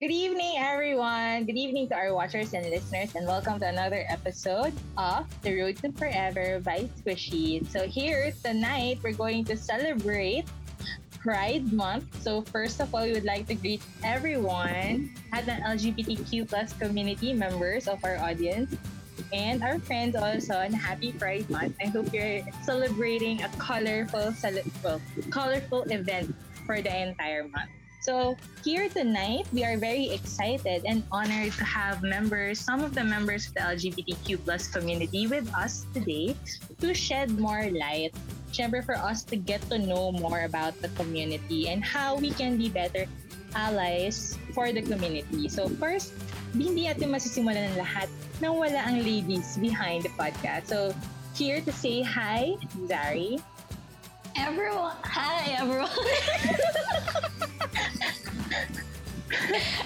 Good evening, everyone. Good evening to our watchers and listeners, and welcome to another episode of The Road to Forever by Squishy. So, here tonight, we're going to celebrate Pride Month. So, first of all, we would like to greet everyone at the LGBTQ plus community members of our audience and our friends also on Happy Pride Month. I hope you're celebrating a colorful, well, colorful event for the entire month. So here tonight, we are very excited and honored to have members, some of the members of the LGBTQ plus community with us today to shed more light, syempre for us to get to know more about the community and how we can be better allies for the community. So first, hindi natin masisimulan ng lahat nang wala ang ladies behind the podcast. So here to say hi, Zari. Everyone, hi everyone.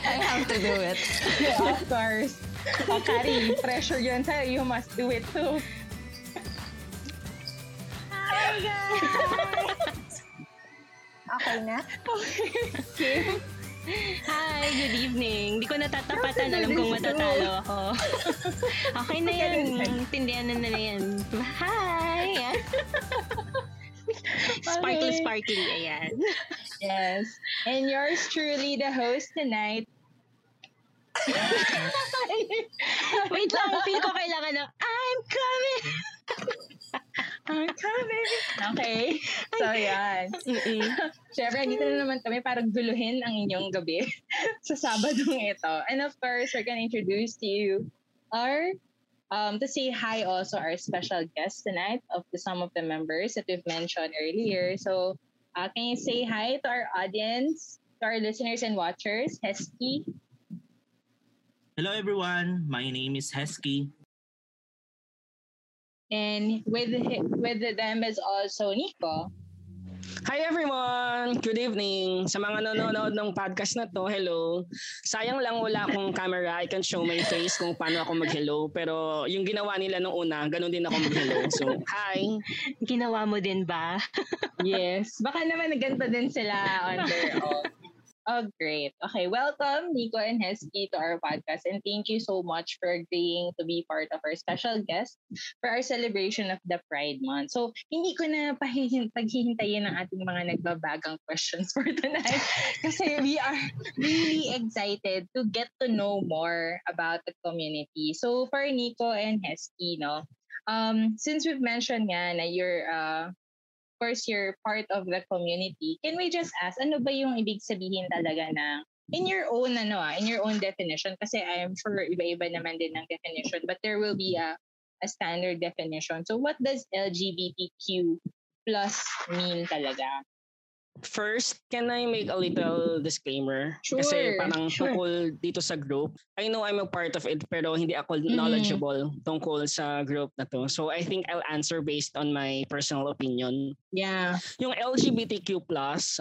I have to do it. Yeah, of course. Oh, Kari, pressure yun sa'yo. You must do it too. Hi guys! Okay na? Kim? Hi, good evening. Hindi ko natatapatan. Alam kong matatalo ako. okay na yan. Tindihan na na yan. Hi! Sparkly, sparkly. Ayan. Yes. And yours truly, the host tonight. Wait lang. Feel ko kailangan ng I'm coming! I'm coming. Okay. So, yan. Siyempre, dito na naman kami parang guluhin ang inyong gabi sa Sabadong ito. And of course, we're gonna introduce to you our, um, to say hi also our special guest tonight of the, some of the members that we've mentioned earlier. So, uh, can you say hi to our audience, to our listeners and watchers? Hesky, Hello everyone, my name is Hesky. and with with them is also Nico. Hi everyone! Good evening! Sa mga nanonood ng podcast na to, hello. Sayang lang wala akong camera. I can show my face kung paano ako mag-hello. Pero yung ginawa nila nung una, ganun din ako mag-hello. So, hi! Ginawa mo din ba? Yes. Baka naman ganito din sila on their own. Oh, great. Okay, welcome Nico and Hesky to our podcast and thank you so much for agreeing to be part of our special guest for our celebration of the Pride Month. So, hindi ko na paghihintayin ng ating mga nagbabagang questions for tonight kasi we are really excited to get to know more about the community. So, for Nico and Hesky, no, um, since we've mentioned nga na you're uh, course you're part of the community, can we just ask, ano ba yung ibig sabihin talaga na in your own ano ah, in your own definition kasi I am sure iba-iba naman din ng definition but there will be a a standard definition. So what does LGBTQ plus mean talaga? First, can I make a little disclaimer? Sure, Kasi parang sure. tungkol dito sa group. I know I'm a part of it pero hindi ako Mm. knowledgeable tungkol sa group na to. So I think I'll answer based on my personal opinion. Yeah. Yung LGBTQ+,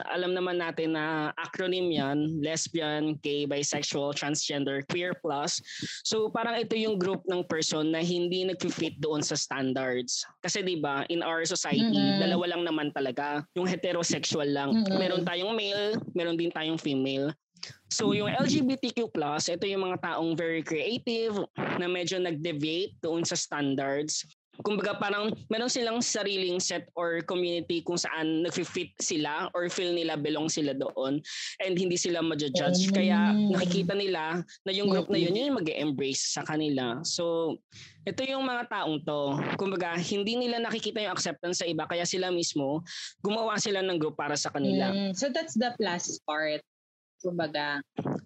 alam naman natin na acronym yan, lesbian, gay, bisexual, transgender, queer plus. So parang ito yung group ng person na hindi nag-fit doon sa standards. Kasi 'di ba, in our society, Mm-mm. dalawa lang naman talaga, yung heterosexual lang. Mm-mm. Meron tayong male, meron din tayong female. So yung LGBTQ+, ito yung mga taong very creative, na medyo nag-deviate doon sa standards. Kumbaga parang meron silang sariling set or community kung saan nag-fit sila or feel nila belong sila doon and hindi sila ma-judge. Kaya Mm. nakikita nila na yung group na yun, yun yung mag-embrace sa kanila. So, ito yung mga taong to. Kumbaga, hindi nila nakikita yung acceptance sa iba kaya sila mismo gumawa sila ng group para sa kanila. Mm, so that's the plus part. Kumbaga.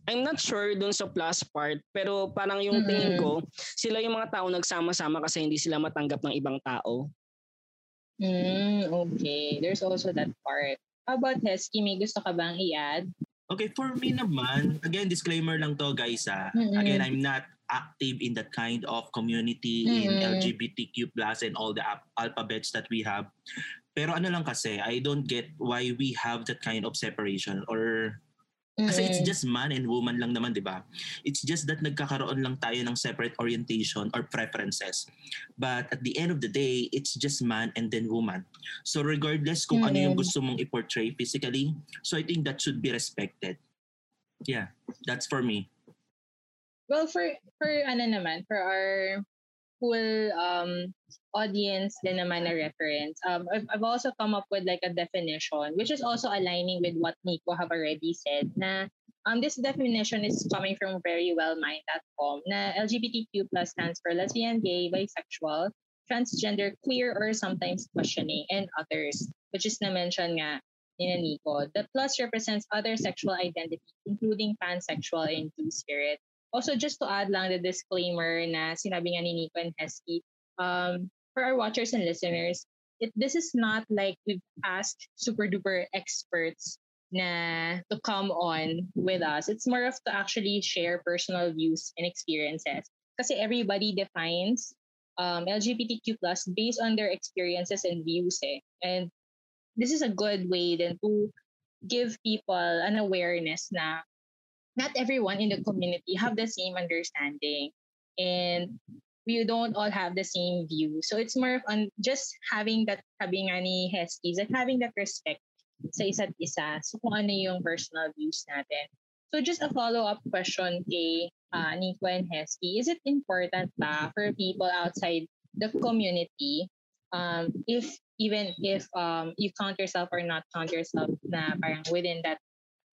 I'm not sure dun sa plus part, pero parang yung Mm-mm. tingin ko, sila yung mga tao nagsama-sama kasi hindi sila matanggap ng ibang tao. Mm, okay. There's also that part. How about Hesky? May gusto ka bang i-add? Okay, for me naman, again, disclaimer lang to guys ah. Mm-mm. Again, I'm not active in that kind of community in Mm-mm. LGBTQ plus and all the ap- alphabets that we have. Pero ano lang kasi, I don't get why we have that kind of separation or Kasi it's Mm-mm. just man and woman lang naman, di ba? It's just that nagkakaroon lang tayo ng separate orientation or preferences. But at the end of the day, it's just man and then woman. So regardless kung ano yung Mm. gusto mong i-portray physically, so I think that should be respected. Yeah, that's for me. Well, for for ano naman, for our full um audience din naman na reference, um, I've, I've also come up with like a definition, which is also aligning with what Nico have already said, na um, this definition is coming from verywellmind.com, na LGBTQ plus stands for lesbian, gay, bisexual, transgender, queer, or sometimes questioning, and others, which is na-mention nga ni Nico. The plus represents other sexual identities, including pansexual and two-spirit. Also, just to add lang the disclaimer na sinabi nga ni Nico and Hesky, um, for our watchers and listeners, it, this is not like we've asked super duper experts na to come on with us. It's more of to actually share personal views and experiences. Kasi everybody defines um, LGBTQ plus based on their experiences and views eh. And this is a good way then to give people an awareness na not everyone in the community have the same understanding and we don't all have the same view. So it's more on just having that, sabi nga ni Hesky, like having that respect sa isa't isa. So kung ano yung personal views natin. So just a follow-up question kay uh, Nico and Hesky. Is it important ba for people outside the community um, if even if um, you count yourself or not count yourself na parang within that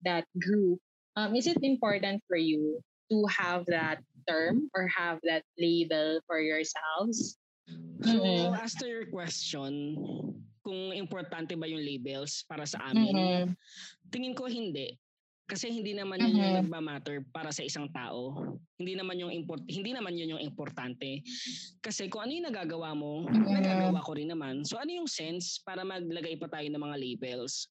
that group, um, is it important for you to have that term or have that label for yourselves? So, Mhm. as to your question, kung importante ba yung labels para sa amin, Mhm. tingin ko hindi. Kasi hindi naman yun yung Mhm. nagmamatter para sa isang tao. Hindi naman yung import hindi naman yun yung importante. Kasi kung ano yung nagagawa mo, Mhm. nagagawa ko rin naman. So ano yung sense para maglagay pa tayo ng mga labels?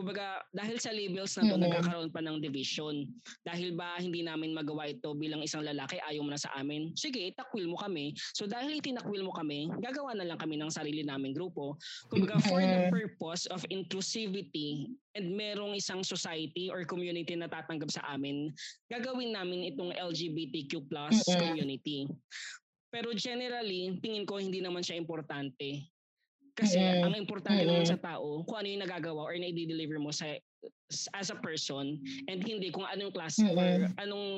Kumbaga, dahil sa labels na to, Mhm. nagkakaroon pa ng division. Dahil ba hindi namin magawa ito bilang isang lalaki, ayaw mo na sa amin? Sige, itakwil mo kami. So dahil itinakwil mo kami, gagawa na lang kami ng sarili naming grupo. Kumbaga, for the purpose of inclusivity and merong isang society or community na tatanggap sa amin, gagawin namin itong LGBTQ plus Mhm. community. Pero generally, tingin ko hindi naman siya importante. Kasi Mhm. ang importante Mhm. naman sa tao, kung ano yung nagagawa or na-deliver mo sa as a person and hindi kung anong class or Mhm. anong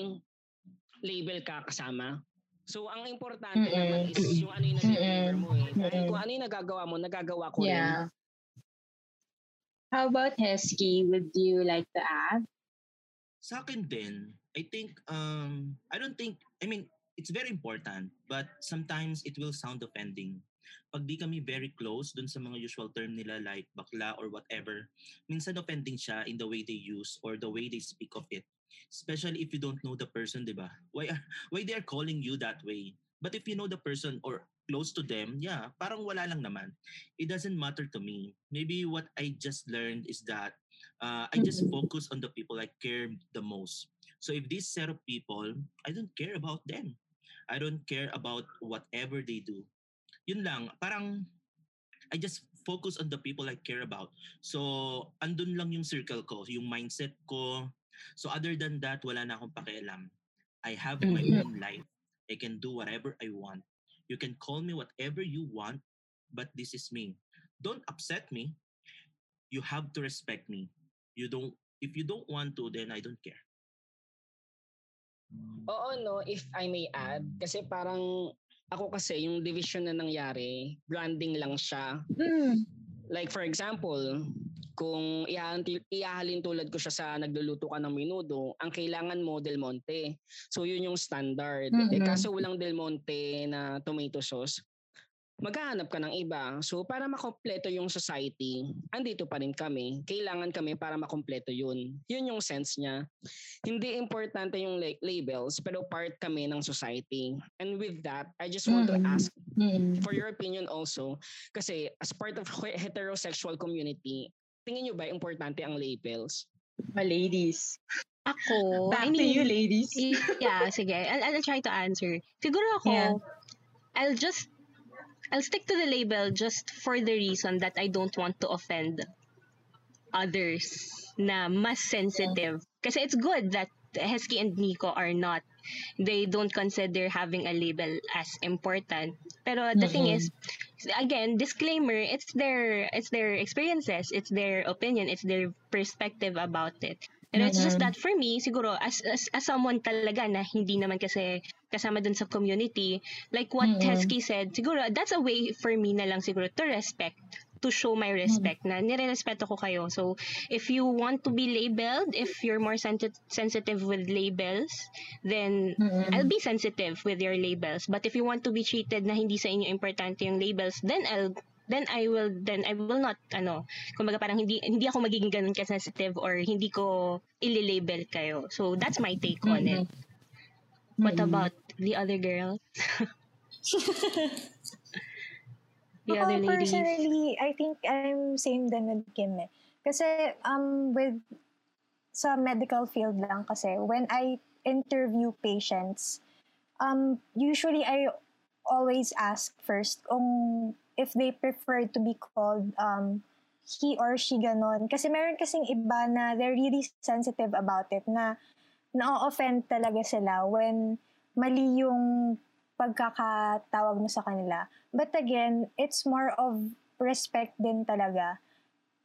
label ka kasama. So, ang importante Mhm. naman is yung ano yung na-deliver Mhm. mo eh. Dahil Mhm. kung ano yung nagagawa mo, nagagawa ko rin. Yeah. How about Hesky? Would you like to add? Sa akin din, I think, um, I don't think, I mean, it's very important, but sometimes it will sound offending. Pag di kami very close dun sa mga usual term nila like bakla or whatever, minsan offending siya in the way they use or the way they speak of it. Especially if you don't know the person, di ba? Why, are, why they are calling you that way? But if you know the person or close to them, yeah, parang wala lang naman. It doesn't matter to me. Maybe what I just learned is that uh, I just Mhm. focus on the people I care the most. So if this set of people, I don't care about them. I don't care about whatever they do. Yun lang, parang I just focus on the people I care about. So andun lang yung circle ko, yung mindset ko. So other than that, wala na akong pakialam. I have my Mhm. own life. I can do whatever I want. You can call me whatever you want, but this is me. Don't upset me. You have to respect me. You don't if you don't want to, then I don't care. Oo, no, if I may add, kasi parang ako kasi yung division na nangyari, branding lang siya. Mm. Like for example, kung ihahalin, tulad ko siya sa nagluluto ka ng minudo, ang kailangan mo Del Monte. So yun yung standard. Eh Mhm. kaso walang Del Monte na tomato sauce, maghahanap ka ng iba. So para makompleto yung society, andito pa rin kami. Kailangan kami para makompleto yun. Yun yung sense niya. Hindi importante yung la- labels, pero part kami ng society. And with that, I just want to Mhm. ask Mm. for your opinion also, kasi as part of he- heterosexual community, tingin nyo ba importante ang labels? Mga ladies. Ako, Back I to mean, you, ladies. yeah, sige. I'll, I'll try to answer. Siguro ako, Yeah. I'll just, I'll stick to the label just for the reason that I don't want to offend others na mas sensitive. Kasi it's good that Hesky and Nico are not. They don't consider having a label as important. Pero the thing Mhm. is, again, disclaimer, it's their it's their experiences, it's their opinion, it's their perspective about it. And it's just that for me, siguro, as, as, as someone talaga na hindi naman kasi kasama dun sa community, like what Mhm. Hesky said, siguro, that's a way for me na lang siguro to respect to show my respect na nire-respeto ko kayo. So, if you want to be labeled, if you're more sensi- sensitive with labels, then Mm-mm. I'll be sensitive with your labels. But if you want to be treated na hindi sa inyo importante yung labels, then I'll then I will then I will not ano kumbaga parang hindi hindi ako magiging ganun ka sensitive or hindi ko ililabel kayo. So that's my take on it. What Mm-mm. about the other girls? the other ladies? personally, I think I'm same din with Kim eh. Kasi um, with sa medical field lang kasi when I interview patients, um, usually I always ask first kung if they prefer to be called um, he or she ganon. Kasi meron kasing iba na they're really sensitive about it na na-offend talaga sila when mali yung pagkakatawag mo sa kanila. But again, it's more of respect din talaga.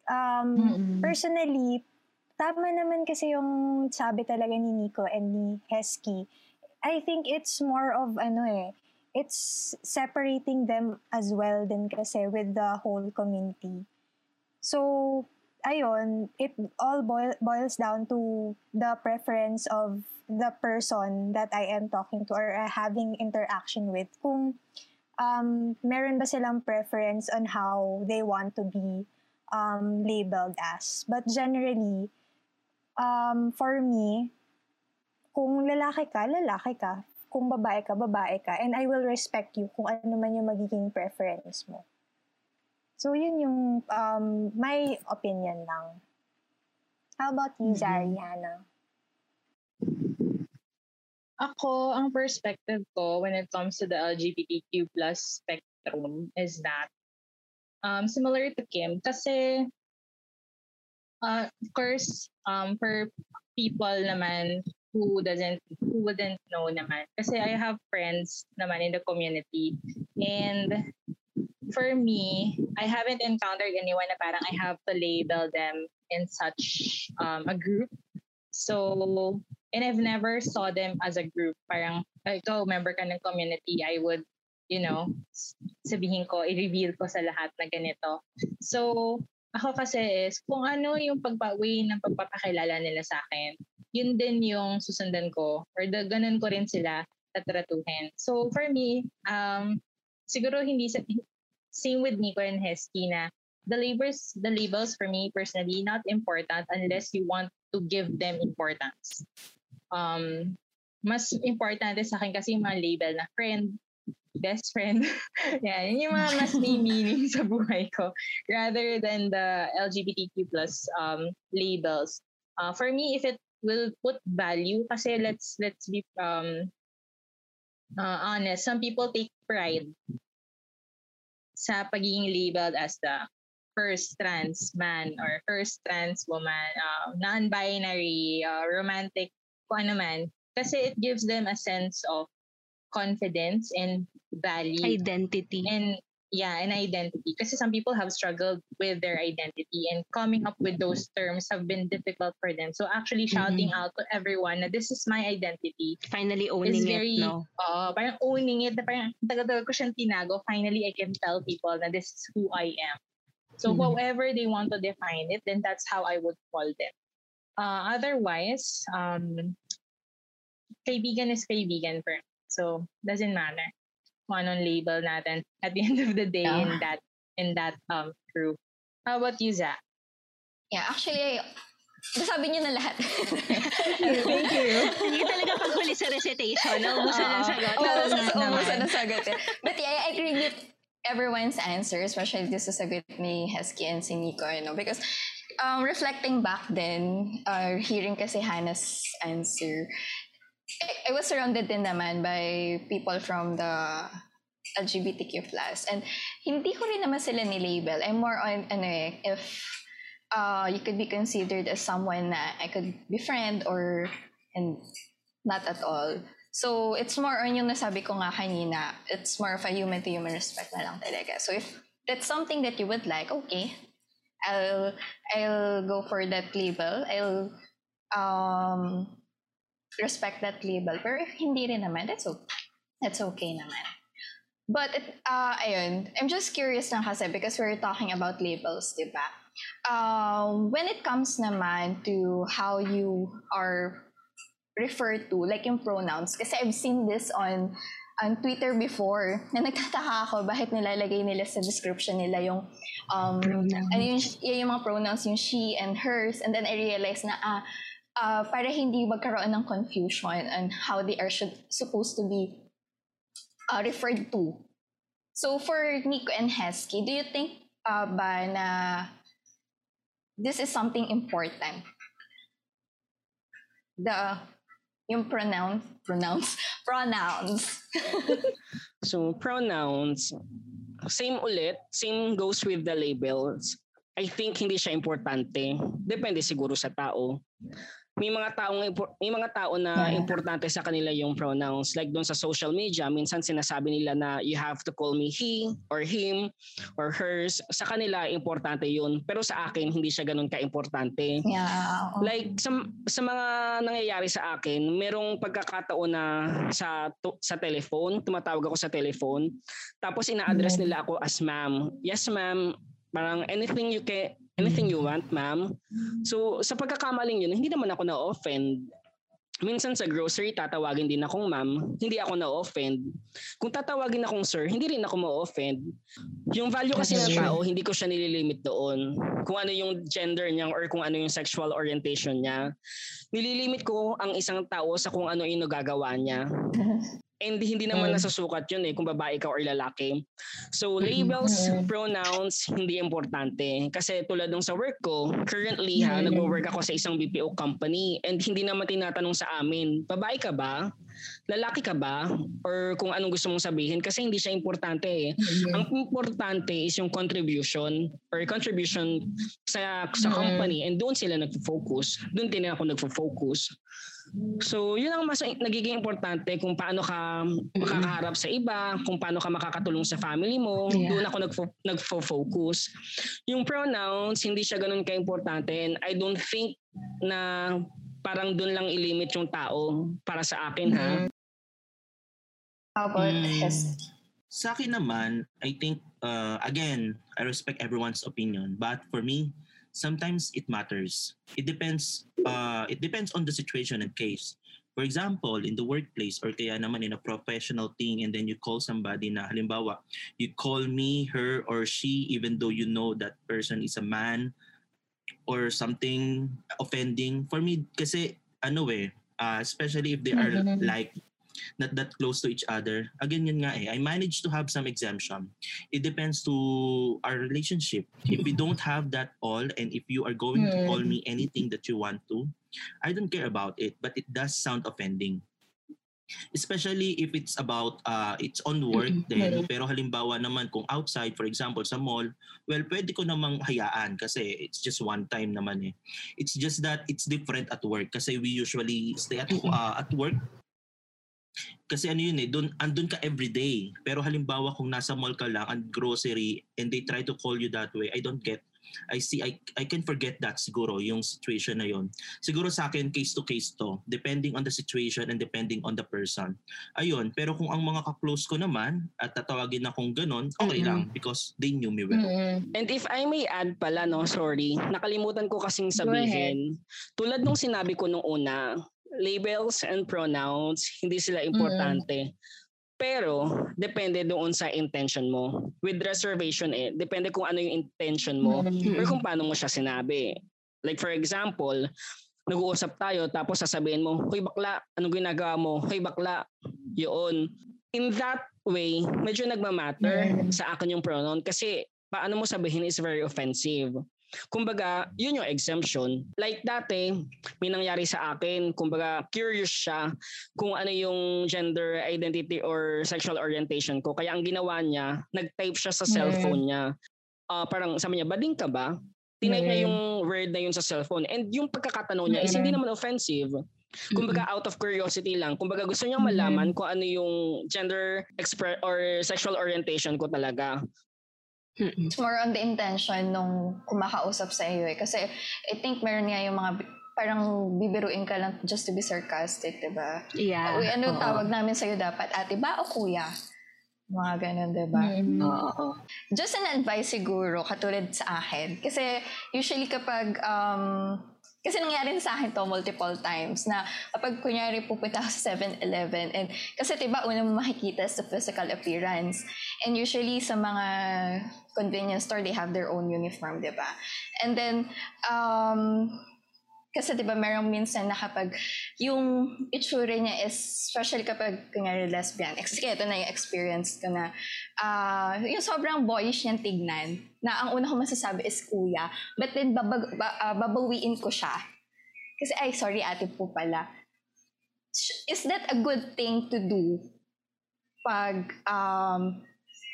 Um, Mm-mm. personally, tama naman kasi yung sabi talaga ni Nico and ni Hesky. I think it's more of ano eh, it's separating them as well din kasi with the whole community. So, ayun, it all boil, boils down to the preference of the person that I am talking to or uh, having interaction with. Kung um, meron ba silang preference on how they want to be um, labeled as. But generally, um, for me, kung lalaki ka, lalaki ka. Kung babae ka, babae ka. And I will respect you kung ano man yung magiging preference mo. So, yun yung um, my opinion lang. How about you, Mhm. Zariana? Ako, ang perspective ko when it comes to the LGBTQ plus spectrum is that um, similar to Kim kasi uh, of course um, for people naman who doesn't who wouldn't know naman kasi I have friends naman in the community and for me I haven't encountered anyone na parang I have to label them in such um, a group so and I've never saw them as a group. Parang, "Ay, ikaw, member ka ng community, I would, you know, sabihin ko, i-reveal ko sa lahat na ganito. So, ako kasi is, kung ano yung pagpa-way ng pagpapakilala nila sa akin, yun din yung susundan ko, or the, ganun ko rin sila tatratuhin. So, for me, um, siguro hindi sa, same with Nico and Hesky na the labels, the labels for me personally, not important unless you want to give them importance um, mas importante sa akin kasi yung mga label na friend, best friend. yeah, yun yung mga mas may meaning sa buhay ko rather than the LGBTQ plus um, labels. Uh, for me, if it will put value, kasi let's let's be um, uh, honest, some people take pride sa pagiging labeled as the first trans man or first trans woman, uh, non-binary, uh, romantic, kung ano man. Kasi it gives them a sense of confidence and value. Identity. and yeah, an identity. because some people have struggled with their identity and coming up with those terms have been difficult for them. So actually shouting out to everyone na this is my identity Finally is owning very, it, no? uh, parang owning it, parang tagal-tagal ko siyang tinago. Finally, I can tell people na this is who I am. So Mhm. however they want to define it, then that's how I would call them. Uh, otherwise, um, kaibigan is kaibigan for me. So doesn't matter kung anong label natin at the end of the day in Yeah. that in that um group. How about you, Zach? Yeah, actually, nasabi niyo na lahat. Thank you. Hindi talaga paghuli sa recitation. Naubusan ng Oo. sagot. Oo Oo, nga sa naman. umusan na sagot eh. But yeah, I agree with everyone's answer, especially this is a good ni Hesky and si Nico, you know, because um, reflecting back then, uh, hearing kasi Hannah's answer, I, I was surrounded din naman by people from the LGBTQ+. And hindi ko rin naman sila ni-label. I'm more on, ano eh, if uh, you could be considered as someone na I could befriend or and not at all. So, it's more on yung nasabi ko nga kanina, it's more of a human-to-human respect na lang talaga. So, if that's something that you would like, okay, I'll, I'll go for that label. I'll um, respect that label. Pero if hindi rin naman, that's okay. That's okay naman. But, it, uh, ayun, I'm just curious lang kasi because we're talking about labels, di ba? Um, when it comes naman to how you are referred to, like yung pronouns, kasi I've seen this on on Twitter before, na nagtataka ako bakit nilalagay nila sa description nila yung um, ano yung, yun yung mga pronouns, yung she and hers, and then I realized na ah, uh, para hindi magkaroon ng confusion on how they are should, supposed to be uh, referred to. So for Nico and Hesky, do you think uh, ba na this is something important? The yung pronoun pronouns pronouns. So, pronouns, same ulit, same goes with the labels. I think hindi siya importante. Depende siguro sa tao. May mga impor- may mga tao na Yeah. importante sa kanila yung pronouns. Like doon sa social media, minsan sinasabi nila na you have to call me he or him or hers. Sa kanila importante yun. Pero sa akin hindi siya ganun ka-importante. yeah. oo. Like sa, sa mga nangyayari sa akin, merong pagkakataon na sa to- sa telephone, tumatawag ako sa telephone, tapos ina-address nila ako as ma'am. Yes, ma'am. Parang anything you can anything you want, ma'am. So sa pagkakamaling yun, hindi naman ako na-offend. Minsan sa grocery, tatawagin din akong ma'am, hindi ako na-offend. Kung tatawagin akong sir, hindi rin ako ma-offend. Yung value kasi ng tao, hindi ko siya nililimit doon. Kung ano yung gender niya or kung ano yung sexual orientation niya. Nililimit ko ang isang tao sa kung ano yung nagagawa niya. And hindi naman Mm. nasusukat yun eh kung babae ka or lalaki. So labels, Mm. pronouns, hindi importante. Kasi tulad ng sa work ko, currently ha, Mm. nagwo-work ako sa isang BPO company and hindi naman tinatanong sa amin, babae ka ba? Lalaki ka ba? Or kung anong gusto mong sabihin kasi hindi siya importante eh. Ang importante is yung contribution or contribution sa sa Mm. company and doon sila nagfo-focus. Doon din ako nagfo-focus. So, yun ang mas nagiging importante kung paano ka makakaharap sa iba, kung paano ka makakatulong sa family mo. Yeah. Doon ako nagfo- nagfo-focus. Yung pronouns, hindi siya ganun ka-importante and I don't think na parang doon lang ilimit yung tao para sa akin ha. How about Mm. Hesky? Sa akin naman, I think, uh, again, I respect everyone's opinion. But for me, sometimes it matters. It depends, uh, it depends on the situation and case. For example, in the workplace or kaya naman in a professional thing and then you call somebody na halimbawa, you call me, her, or she even though you know that person is a man or something offending. For me, kasi ano eh, uh, especially if they are Mhm. like not that close to each other. Again, yun nga eh. I managed to have some exemption. It depends to our relationship. If we don't have that all and if you are going to call me anything that you want to, I don't care about it. But it does sound offending. Especially if it's about, uh, it's on work then. Pero halimbawa naman kung outside, for example, sa mall, well, pwede ko namang hayaan kasi it's just one time naman eh. It's just that it's different at work kasi we usually stay at, uh, at work kasi ano yun eh, dun, andun ka everyday. Pero halimbawa kung nasa mall ka lang and grocery and they try to call you that way, I don't get. I see, I, I can forget that siguro, yung situation na yun. Siguro sa akin, case to case to, depending on the situation and depending on the person. Ayun, pero kung ang mga ka-close ko naman at tatawagin akong ganun, okay lang because they knew me well. Mm-mm. And if I may add pala, no, sorry, nakalimutan ko kasing sabihin. Tulad nung sinabi ko nung una, labels and pronouns, hindi sila importante. Pero, depende doon sa intention mo. With reservation eh, depende kung ano yung intention mo or kung paano mo siya sinabi. Like for example, nag-uusap tayo tapos sasabihin mo, Hoy bakla, anong ginagawa mo? Hoy bakla, yun. In that way, medyo nagmamatter sa akin yung pronoun kasi paano mo sabihin is very offensive. Kumbaga, yun yung exemption. Like dati, may nangyari sa akin, kumbaga curious siya kung ano yung gender identity or sexual orientation ko. Kaya ang ginawa niya, nag-type siya sa cellphone niya. Ah, parang sabi niya, bading ka ba? Tinype niya Mm. yung word na yun sa cellphone. And yung pagkakatanong niya is hindi naman offensive. Kumbaga out of curiosity lang. Kumbaga gusto niyang malaman kung ano yung gender expre- or sexual orientation ko talaga. Mm-mm. It's more on the intention nung kumakausap sa iyo eh. Kasi I think meron nga yung mga parang bibiruin ka lang just to be sarcastic, di ba? Yeah. Uy, ano Oo. tawag namin sa'yo dapat? Ate ba o kuya? Mga ganun, di ba? Mm. Oo. Just an advice siguro, katulad sa akin. Kasi usually kapag, um, kasi nangyari na sa akin to multiple times na kapag kunyari pupunta ako sa 7-Eleven and kasi diba una mo makikita sa physical appearance and usually sa mga convenience store they have their own uniform diba and then um kasi 'di ba merong minsan na kapag yung itsura niya is especially kapag kunyari lesbian ex ito na yung experience ko na ah yung sobrang boyish niyang tignan na ang una ko masasabi is kuya but then babag, ba, ah, babawiin ko siya. Kasi ay sorry ate po pala. Is that a good thing to do? Pag um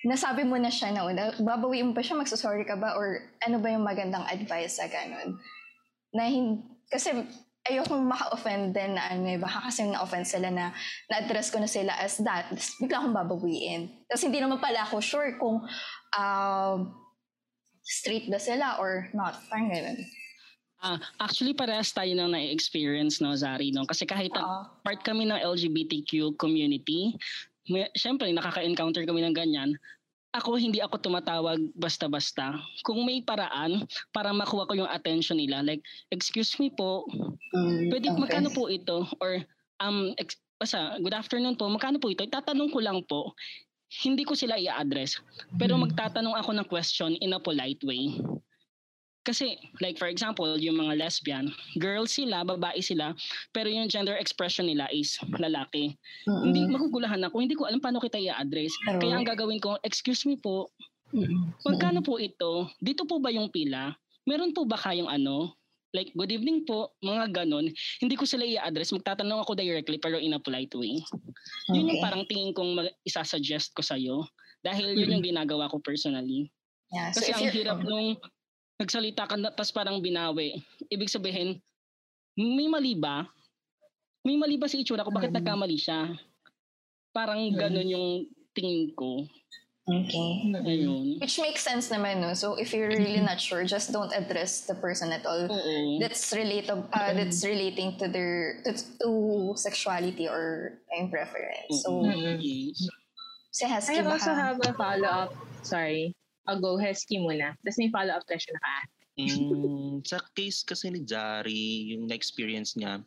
nasabi mo na siya na una babawiin mo pa siya magsasorry ka ba or ano ba yung magandang advice sa ganun na hin- kasi ayoko maka-offend din na ano eh, baka kasi na-offend sila na na-address ko na sila as that, tapos bigla akong babawiin. Tapos hindi naman pala ako sure kung um, straight ba sila or not. Parang ganun. Ah, actually, parehas tayo nang na-experience, no, Zari, no? Kasi kahit Oo. part kami ng LGBTQ community, may, syempre, nakaka-encounter kami ng ganyan. Ako, hindi ako tumatawag basta-basta. Kung may paraan para makuha ko yung attention nila, like, excuse me po, pwede okay. magkano po ito? Or, um, ex- basta, good afternoon po, magkano po ito? Tatanong ko lang po. Hindi ko sila i-address. Pero magtatanong ako ng question in a polite way. Kasi, like for example, yung mga lesbian, girls sila, babae sila, pero yung gender expression nila is lalaki. Hindi magugulahan ako, hindi ko alam paano kita i-address. Pero- Kaya ang gagawin ko, excuse me po, magkano po ito? Dito po ba yung pila? Meron po ba kayong ano? Like, good evening po, mga ganon. Hindi ko sila i-address, magtatanong ako directly pero in a polite way. Yun yung Okay. parang tingin kong mag- isasuggest ko sa'yo. Dahil yun yung ginagawa ko personally. Yeah. So Kasi ang hirap nung nagsalita ka na, tas parang binawi. Ibig sabihin, may mali ba? May mali ba si itsura ko? Bakit Mm. nagkamali siya? Parang ganun yung tingin ko. Okay. Ayun. Which makes sense naman, no? So if you're really not sure, just don't address the person at all. Oo. That's related. Uh, that's relating to their to, to sexuality or yung preference. So. Yes. si Husky I also baka- have a follow-up. Sorry. I'll go Hesky muna. Tapos may follow-up question ka. Mm, sa case kasi ni Jari, yung na-experience niya,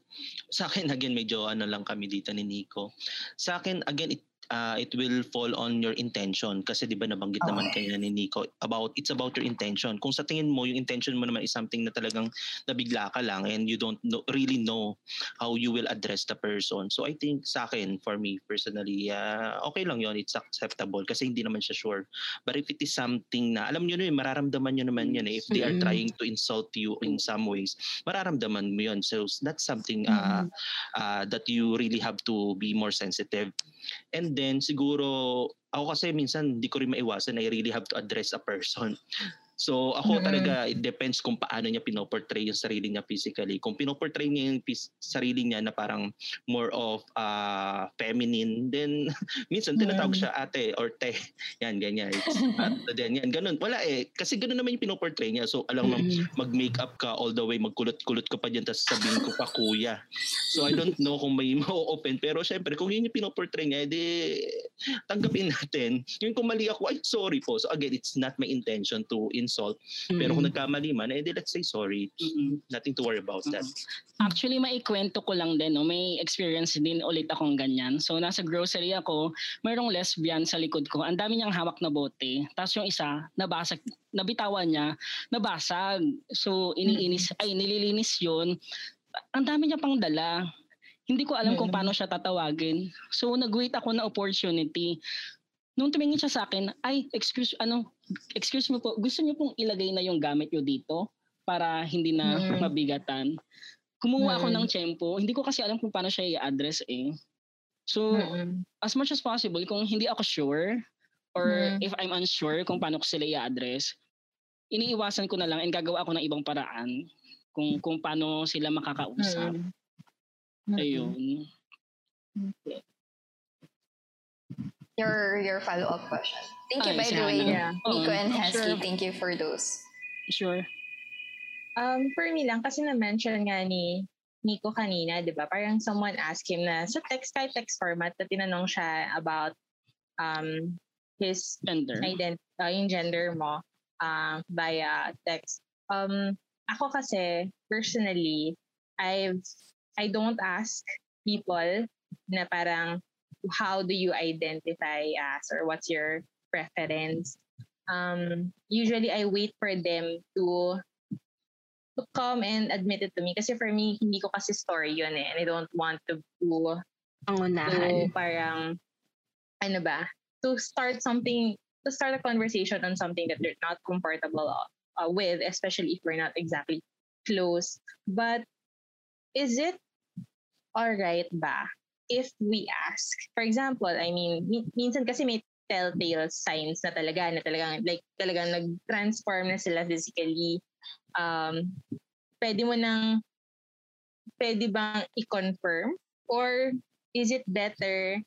sa akin, again, medyo ano lang kami dito ni Nico. Sa akin, again, it, uh, it will fall on your intention. Kasi di ba nabanggit naman kanya ni Nico, about, it's about your intention. Kung sa tingin mo, yung intention mo naman is something na talagang nabigla ka lang and you don't know, really know how you will address the person. So I think sa akin, for me personally, uh, okay lang yon it's acceptable kasi hindi naman siya sure. But if it is something na, alam nyo na yun, mararamdaman nyo naman yun eh. If they are Mm-mm. trying to insult you in some ways, mararamdaman mo yun. So that's something uh, uh, that you really have to be more sensitive. And then siguro, ako kasi minsan hindi ko rin maiwasan, I really have to address a person. So ako Mm-mm. talaga, it depends kung paano niya pinoportray yung sarili niya physically. Kung pinoportray niya yung pis- sarili niya na parang more of uh, feminine, then minsan tinatawag siya ate or te. Yan, ganyan. It's, at, then, yan, ganun. Wala eh. Kasi ganun naman yung pinoportray niya. So alam mo, mag-makeup ka all the way, magkulot-kulot ka pa dyan, tapos sabihin ko pa kuya. So I don't know kung may ma-open. Pero syempre, kung yun yung pinoportray niya, edi tanggapin natin. Yung kung mali ako, ay sorry po. So again, it's not my intention to insult. Pero kung nagkamali man, edi let's say sorry. Mm-mm. Nothing to worry about that. Actually, maikwento ko lang din, no? may experience din ulit akong ganyan. So, nasa grocery ako, mayroong lesbian sa likod ko. Ang dami niyang hawak na bote. Tapos yung isa, nabasag, nabitawan niya, nabasag. So, iniinis, ay, nililinis yun. Ang dami niya pang dala. Hindi ko alam kung paano siya tatawagin. So, nag-wait ako na opportunity. Nung tumingin siya sa akin, ay, excuse, ano, excuse me po, gusto niyo pong ilagay na yung gamit niyo dito para hindi na Mm. mabigatan. Kumuha ako Mm. ng tiyempo. Hindi ko kasi alam kung paano siya i-address eh. So, Mm-mm. as much as possible, kung hindi ako sure or Mm. if I'm unsure kung paano ko sila i-address, iniiwasan ko na lang and gagawa ako ng ibang paraan kung kung paano sila makakausap. Mm-mm. Ayun. Your your follow-up question. Thank you Ay, by the way. Yeah. Nico and oh, Hesky. sure. Thank you for those. Sure. Um, for me lang, kasi na-mention nga ni Nico kanina, di ba? Parang someone asked him na sa text, kahit text format, na tinanong siya about um, his Gender. ident uh, yung gender mo uh, via text. Um, ako kasi, personally, I've, I don't ask people na parang, how do you identify as or what's your preference? Um, usually, I wait for them to to come and admit it to me. Kasi for me, hindi ko kasi story yun eh. And I don't want to, to Pangunahan. to parang, ano ba, to start something, to start a conversation on something that they're not comfortable uh, with, especially if we're not exactly close. But is it alright ba if we ask? For example, I mean, mi- minsan kasi may telltale signs na talaga, na talagang, like, talagang nag-transform na sila physically. Um, pwede mo nang, pwede bang i-confirm? Or is it better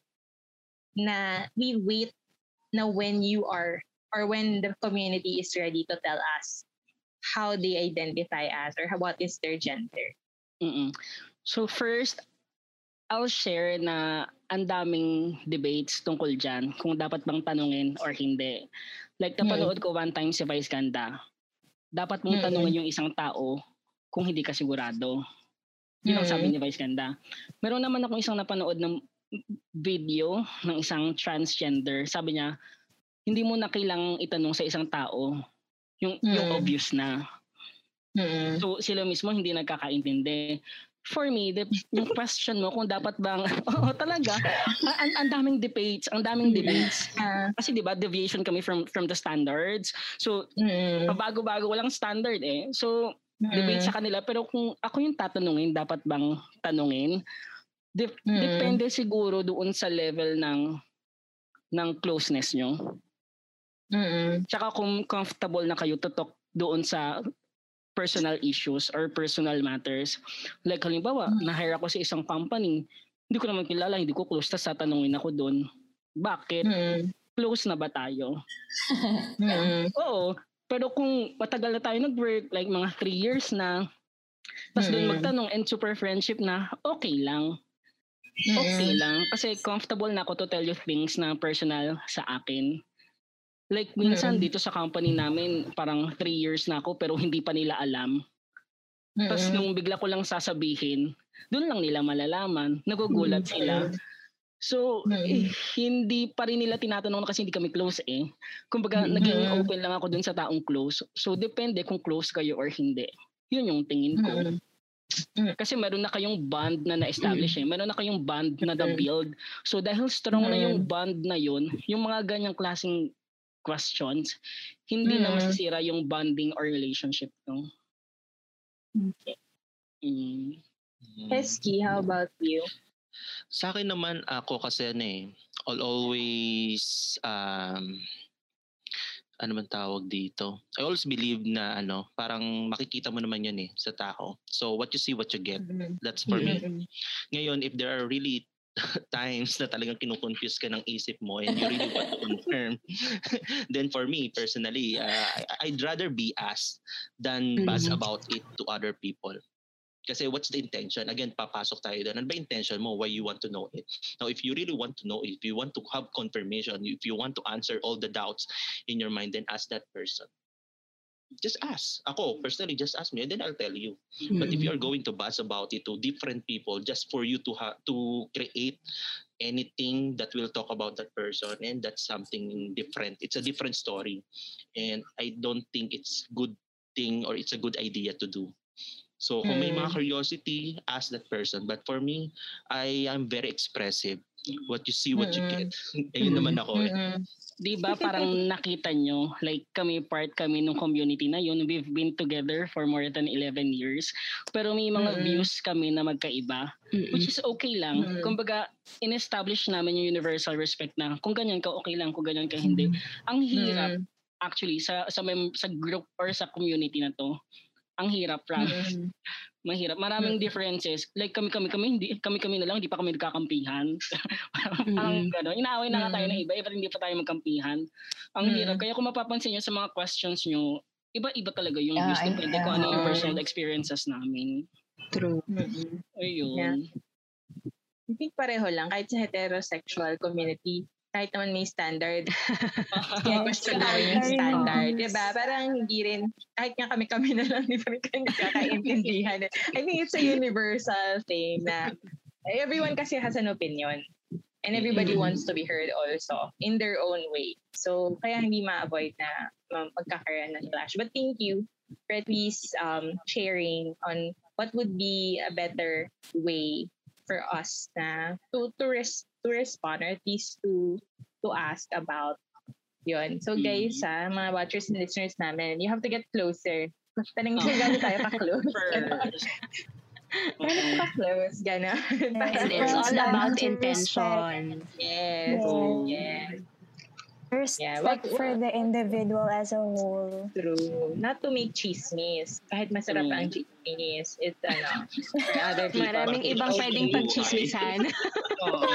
na we wait na when you are or when the community is ready to tell us how they identify as or what is their gender. Mm-mm. So first, I'll share na ang daming debates tungkol dyan kung dapat bang tanungin or hindi. Like napanood ko one time si Vice Ganda. Dapat mong Mm-mm. tanungin yung isang tao kung hindi ka sigurado. Yun ang sabi Mm. ni Vice Ganda. Meron naman akong isang napanood ng video ng isang transgender. Sabi niya, hindi mo na kailangang itanong sa isang tao yung, yung Mm. obvious na. Mm-mm. So sila mismo hindi nagkakaintindi. For me, the, yung question mo kung dapat bang, oo talaga, ang, ang daming debates, ang daming debates. Ah, Kasi di ba deviation kami from from the standards. So mm-mm. pabago-bago walang standard eh. So debate sa kanila pero kung ako yung tatanungin, dapat bang tanungin? Dep- Mm. Depende siguro doon sa level ng ng closeness nyo. Mm-mm. Tsaka kung comfortable na kayo to talk doon sa personal issues or personal matters. Like halimbawa, Mm. na-hire ako sa isang company, hindi ko naman kilala, hindi ko close, tas tatanungin ako doon, bakit? Mm-mm. Close na ba tayo? Mm-mm. Oo. Pero kung matagal na tayo nag-work, like mga three years na, tapos doon Mm. magtanong and super friendship na, okay lang. Okay lang. Kasi comfortable na ako to tell you things na personal sa akin. Like minsan Mm. dito sa company namin, parang three years na ako pero hindi pa nila alam. Tapos Mm-mm. nung bigla ko lang sasabihin, doon lang nila malalaman. Nagugulat Mm. sila. So, Mm. eh, hindi pa rin nila tinatanong kasi hindi kami close eh. Kumbaga, Mm. naging open lang ako dun sa taong close. So, depende kung close kayo or hindi. Yun yung tingin ko. Mm. Mm. Kasi meron na kayong bond na na-establish eh. Meron na kayong bond na Mm. na-build. So, dahil strong na Mm. yung bond na yun, yung mga ganyang klaseng questions, hindi na Mm. masisira yung bonding or relationship nyo. Okay. Mm. Hesky, how about you? Sa akin naman, ako kasi ano eh, I'll always, um, ano man tawag dito? I always believe na ano, parang makikita mo naman yun eh sa tao. So what you see, what you get. That's for me. Ngayon, if there are really times na talagang kinukonfuse ka ng isip mo and you really want to confirm, then for me, personally, uh, I'd rather be asked than buzz Mhm. about it to other people. Kasi what's the intention? Again, papasok tayo doon. Ano ba intention mo? Why you want to know it? Now, if you really want to know, if you want to have confirmation, if you want to answer all the doubts in your mind, then ask that person. Just ask. Ako, personally, just ask me and then I'll tell you. But if you are going to buzz about it to different people just for you to ha- to create anything that will talk about that person and that's something different. It's a different story. And I don't think it's good thing or it's a good idea to do. So kung may mga Mm. curiosity, ask that person. But for me, I am very expressive. What you see, what you get. Ayun naman ako eh. Di ba parang nakita nyo, like kami part kami ng community na yun, we've been together for more than 11 years. Pero may mga views kami na magkaiba, which is okay lang. Kumbaga, in-establish namin yung universal respect na kung ganyan ka, okay lang, kung ganyan ka, hindi. Ang hirap, actually, sa, sa, mem- sa group or sa community na to, ang hirap, promise. Mm. Mahirap. Maraming Mm. differences. Like kami kami kami hindi kami kami na lang hindi pa kami nagkakampihan. parang Mm. gano'n. Inaaway na nga tayo Mm. ng iba, iba hindi pa tayo magkampihan. Ang Mm. hirap. Kaya kung mapapansin niyo sa mga questions niyo, iba-iba talaga yung Yeah, views. I- Depende kung ano yung personal experiences namin. True. Ayun. Yeah. I think pareho lang. Kahit sa heterosexual community, kahit naman may standard, kaya gusto namin yung standard. standard. Diba? Parang hindi rin, kahit nga kami-kami na lang, di pa rin kami nakakaintindihan. I think it's a universal thing na everyone kasi has an opinion. And everybody Mm. wants to be heard also in their own way. So, kaya hindi ma-avoid na um, magkakaroon ng clash. But thank you for at least um, sharing on what would be a better way for us na to to, res- to respond or at least to to ask about yun. So guys, ah, mga watchers and listeners namin, you have to get closer. Tanong Oh. oh. gano'n tayo ka-close. First. Gano'n ka-close, gano'n. And it's all about intention. yes. Yeah. Yes. Respect Yeah, what- for the individual as a whole. True. Not to make chismis. Kahit masarap Mm. ang chismis, it's ano, for other people. Maraming ibang pwedeng okay. pagchismisan. Oo.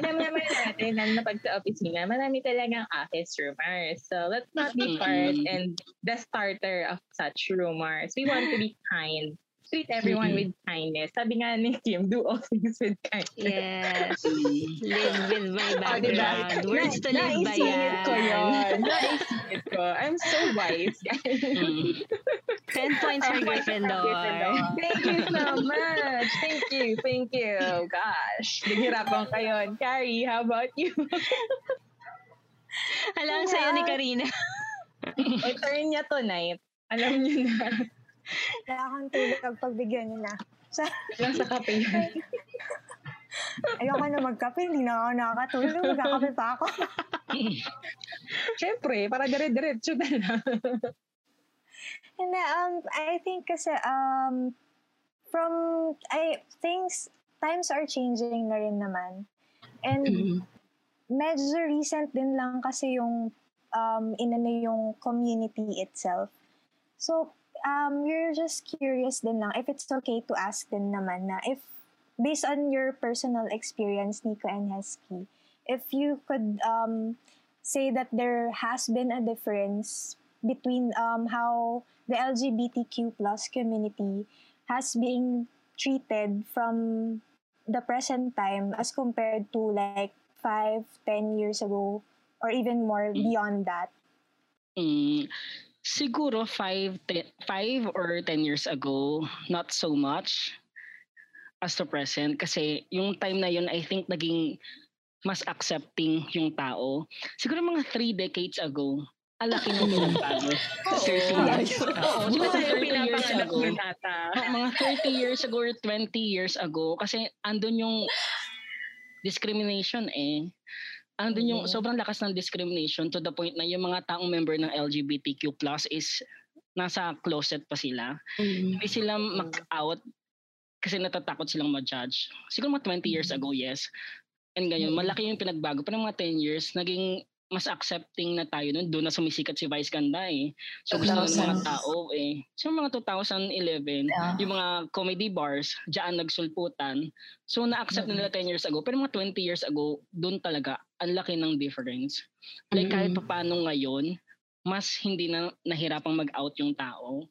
Alam naman natin, lalo na pag sa opisina, marami talagang office rumors. So, let's not be part and the starter of such rumors. We want to be kind. Treat everyone with kindness. Sabi nga ni Kim, do all things with kindness. yes. Live with my Oh, diba? background. Words to live by Naisingit ko yan. yun. Naisingit ko. I'm so wise, guys. Mm. 10 points for Gryffindor. Thank you so much. Thank you. Thank you. Gosh. Naghirapan kayo. Carrie, how about you? Alam sa'yo ni Karina. o turn niya tonight. Alam niyo na. Wala akong tulog pagbigyan niyo na. Sa, Lang sa kape yan. ayoko na magkape, hindi na ako nakakatulog. Magkakape pa ako. Siyempre, para dire-diretso na lang. And um, I think kasi um, from, I, things, times are changing na rin naman. And Mm-hmm. medyo recent din lang kasi yung um, inano yung community itself. So, um, you're just curious din lang. If it's okay to ask din naman na if, based on your personal experience, Nico and Hesky, if you could um, say that there has been a difference between um, how the LGBTQ plus community has been treated from the present time as compared to like five, ten years ago, or even more beyond that. Mm, siguro five, te- five or 10 years ago, not so much as the present. Kasi yung time na yun, I think naging mas accepting yung tao. Siguro mga three decades ago, alaki ng pinagbago. 30 years. Oo, siguro tayo 30 years pinapanganak ago. ng tata? Oh, mga 30 years ago or 20 years ago kasi andun yung discrimination eh. Andun yung Mm. sobrang lakas ng discrimination to the point na yung mga taong member ng LGBTQ plus is nasa closet pa sila. Hindi sila mag-out kasi natatakot silang ma-judge. Siguro mga 20 years ago, yes. And ganyan, malaki yung pinagbago. Pero mga 10 years, naging mas accepting na tayo nun. Doon na sumisikat si Vice Ganda eh. So gusto ng mga 2000s. tao eh. So mga 2011, Yeah. yung mga comedy bars, diyan nagsulputan. So na-accept na nila 10 years ago. Pero mga 20 years ago, doon talaga, ang laki ng difference. Like kahit pa paano ngayon, mas hindi na nahirapang mag-out yung tao.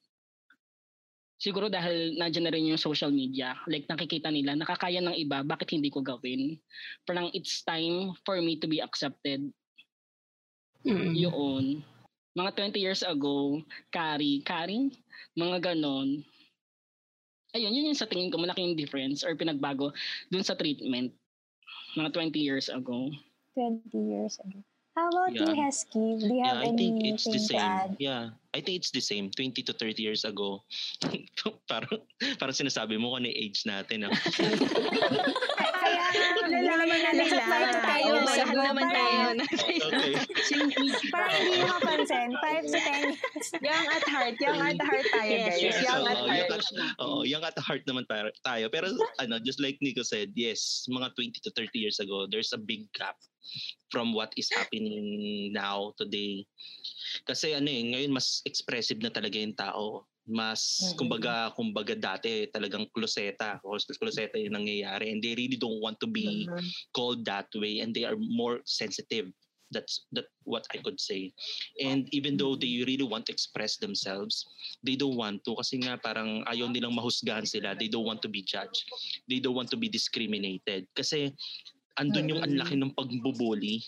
Siguro dahil nandiyan na rin yung social media. Like nakikita nila, nakakaya ng iba, bakit hindi ko gawin? Parang it's time for me to be accepted. Mm. Yun. Mga 20 years ago, carry, carry, mga ganon. Ayun, yun yung sa tingin ko, malaki yung difference or pinagbago dun sa treatment. Mga 20 years ago. 20 years ago. How about you, Yeah. Hesky? Do you Yeah, have I think it's the same. Yeah, I think it's the same. 20 to 30 years ago. parang, parang sinasabi mo kung ano age natin. Ah. Kaya Nalalaman na nila. Five to ten Tayo, lahat naman tayo. Parang, okay. parang hindi mo mapansin. 5 to 10 years. Young at heart. Young at heart tayo, Yes, guys. yes. Young at heart. young at, oo, young at heart naman tayo. Pero ano, just like Nico said, yes, mga 20 to 30 years ago, there's a big gap from what is happening now, today. Kasi ano eh, ngayon mas expressive na talaga yung tao. Mas, Mhm. kumbaga, kumbaga dati talagang kloseta. Kloseta yung nangyayari. And they really don't want to be Mhm. called that way. And they are more sensitive That's that what I could say. And even though they really want to express themselves, they don't want to kasi nga parang ayaw nilang mahusgahan sila. They don't want to be judged. They don't want to be discriminated. Kasi andun yung anlaki ng pagbubuli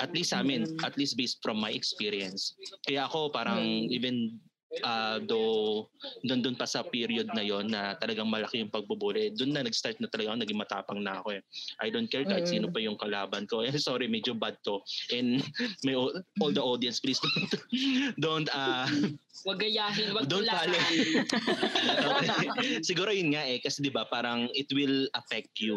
at least sa amin, at least based from my experience. Kaya ako parang even uh, though doon doon pa sa period na yon na talagang malaki yung pagbubuli, doon na nag-start na talaga ako, naging matapang na ako eh. I don't care kahit sino pa yung kalaban ko. Eh, sorry, medyo bad to. And may all, all the audience, please don't, don't uh, Wag gayahin, wag Don't follow. Siguro yun nga eh, kasi di ba parang it will affect you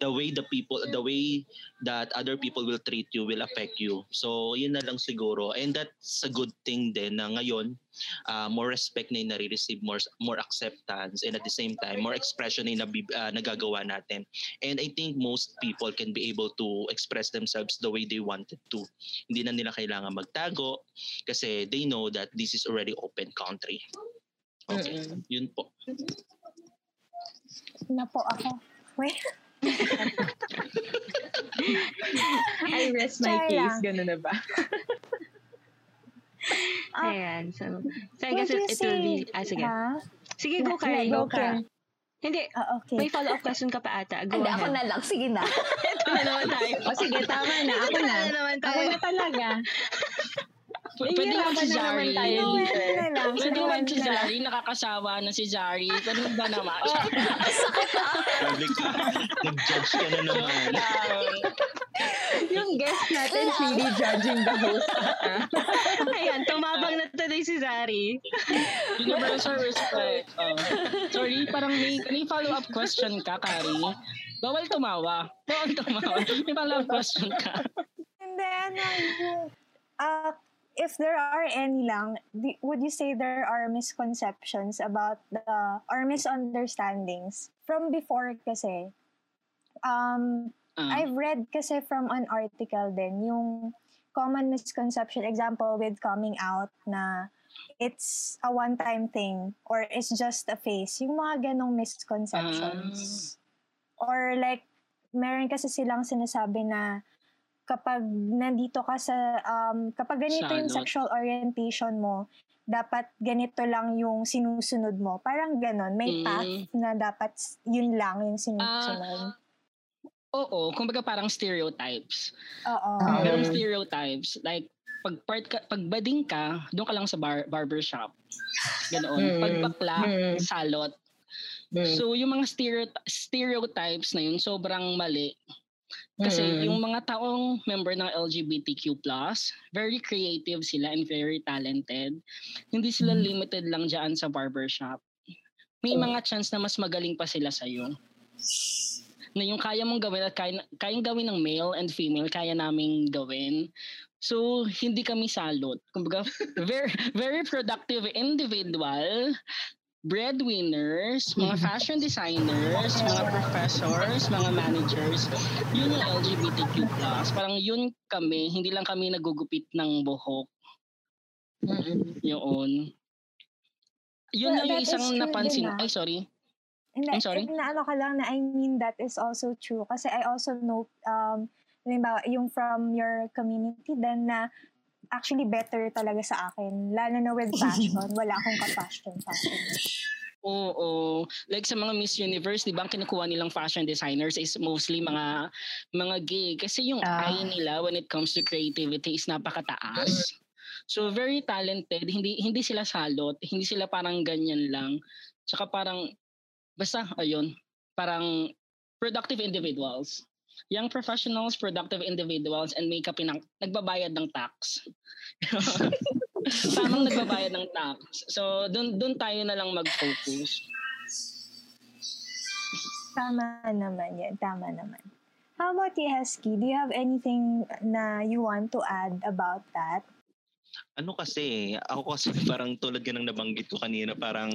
the way the people the way that other people will treat you will affect you. So yun na lang siguro. And that's a good thing din na ngayon uh, more respect na yung nare-receive more more acceptance and at the same time more expression na yung nabi- uh, nagagawa natin. And I think most people can be able to express themselves the way they wanted to. Hindi na nila kailangan magtago kasi they know that this is already open country. Okay. Yun po. Na po ako. Wait. I rest my Try case. lang. Ganun na ba? Ah, Ayan. So, so I guess it, it will be... Ah, sige. Ha? Sige, go, Karen. go, Go ka. Karen. Hindi. Ah, okay. May follow-up question ka pa ata. Go Hindi, ako na lang. Sige na. Ito na naman tayo. O sige, tama na. Ako na. na naman Ako tayo. na talaga. Pwede naman si Zari. Pwede naman si. Zari, nakakasawa na si Zari. Pwede ba naman? Sabi ka, nag-judge ka na naman. Yung guest natin really judging the host. Ayan, tumabang na tuloy si Zari. Universal respect. Oh. Sorry, parang may, may follow-up question ka, Kari. Bawal tumawa. Bawal tumawa. May follow-up question ka. Hindi, ano, yung, uh, if there are any lang, would you say there are misconceptions about the, or misunderstandings from before kasi? Um, Ah. I've read kasi from an article din, yung common misconception, example with coming out na it's a one-time thing or it's just a phase. Yung mga ganong misconceptions. Or like, meron kasi silang sinasabi na kapag nandito ka sa, um, kapag ganito yung Salot. sexual orientation mo, dapat ganito lang yung sinusunod mo. Parang ganon. May Mm. path na dapat yun lang yung sinusunod. Oo, kumbaga parang stereotypes. Oo. Ah. Merong stereotypes. Like, pag part ka, pag bading ka, doon ka lang sa bar, barbershop. Ganoon. Mm. Pag bakla, Mm. salot. Mm. So, yung mga stereo- stereotypes na yun, sobrang mali. Kasi Mm. yung mga taong member ng LGBTQ+, very creative sila and very talented. Hindi sila Mm. limited lang dyan sa barbershop. May mga chance na mas magaling pa sila sa'yo. Na yung kaya mong gawin at kaya, kayang gawin ng male and female, kaya naming gawin. So, hindi kami salot. Kumbaga, very, very productive individual, breadwinners, mga fashion designers, mga professors, mga managers, yun yung LGBTQ+. Parang yun kami, hindi lang kami nagugupit ng buhok. Mm-mm. Yun. Yun Well, lang yung isang true napansin. din. Ay, sorry. And I'm sorry? Na ano ka lang na I mean that is also true. Kasi I also know, um, halimbawa, yung from your community then na actually better talaga sa akin. Lalo na with fashion. Wala akong ka-fashion fashion. Oo. Like sa mga Miss Universe, di ba ang kinukuha nilang fashion designers is mostly mga mga gay. Kasi yung Ah. eye nila when it comes to creativity is napakataas. So very talented, hindi hindi sila salot, hindi sila parang ganyan lang. Tsaka parang basta ayun, parang productive individuals. Young professionals, productive individuals, and may kapinang nagbabayad ng tax. Tamang nagbabayad ng tax. So, doon doon tayo na lang mag-focus. Tama naman yan. Tama naman. How about you, Hesky? Do you have anything na you want to add about that? Ano kasi, ako kasi parang tulad ka ng nabanggit ko kanina, parang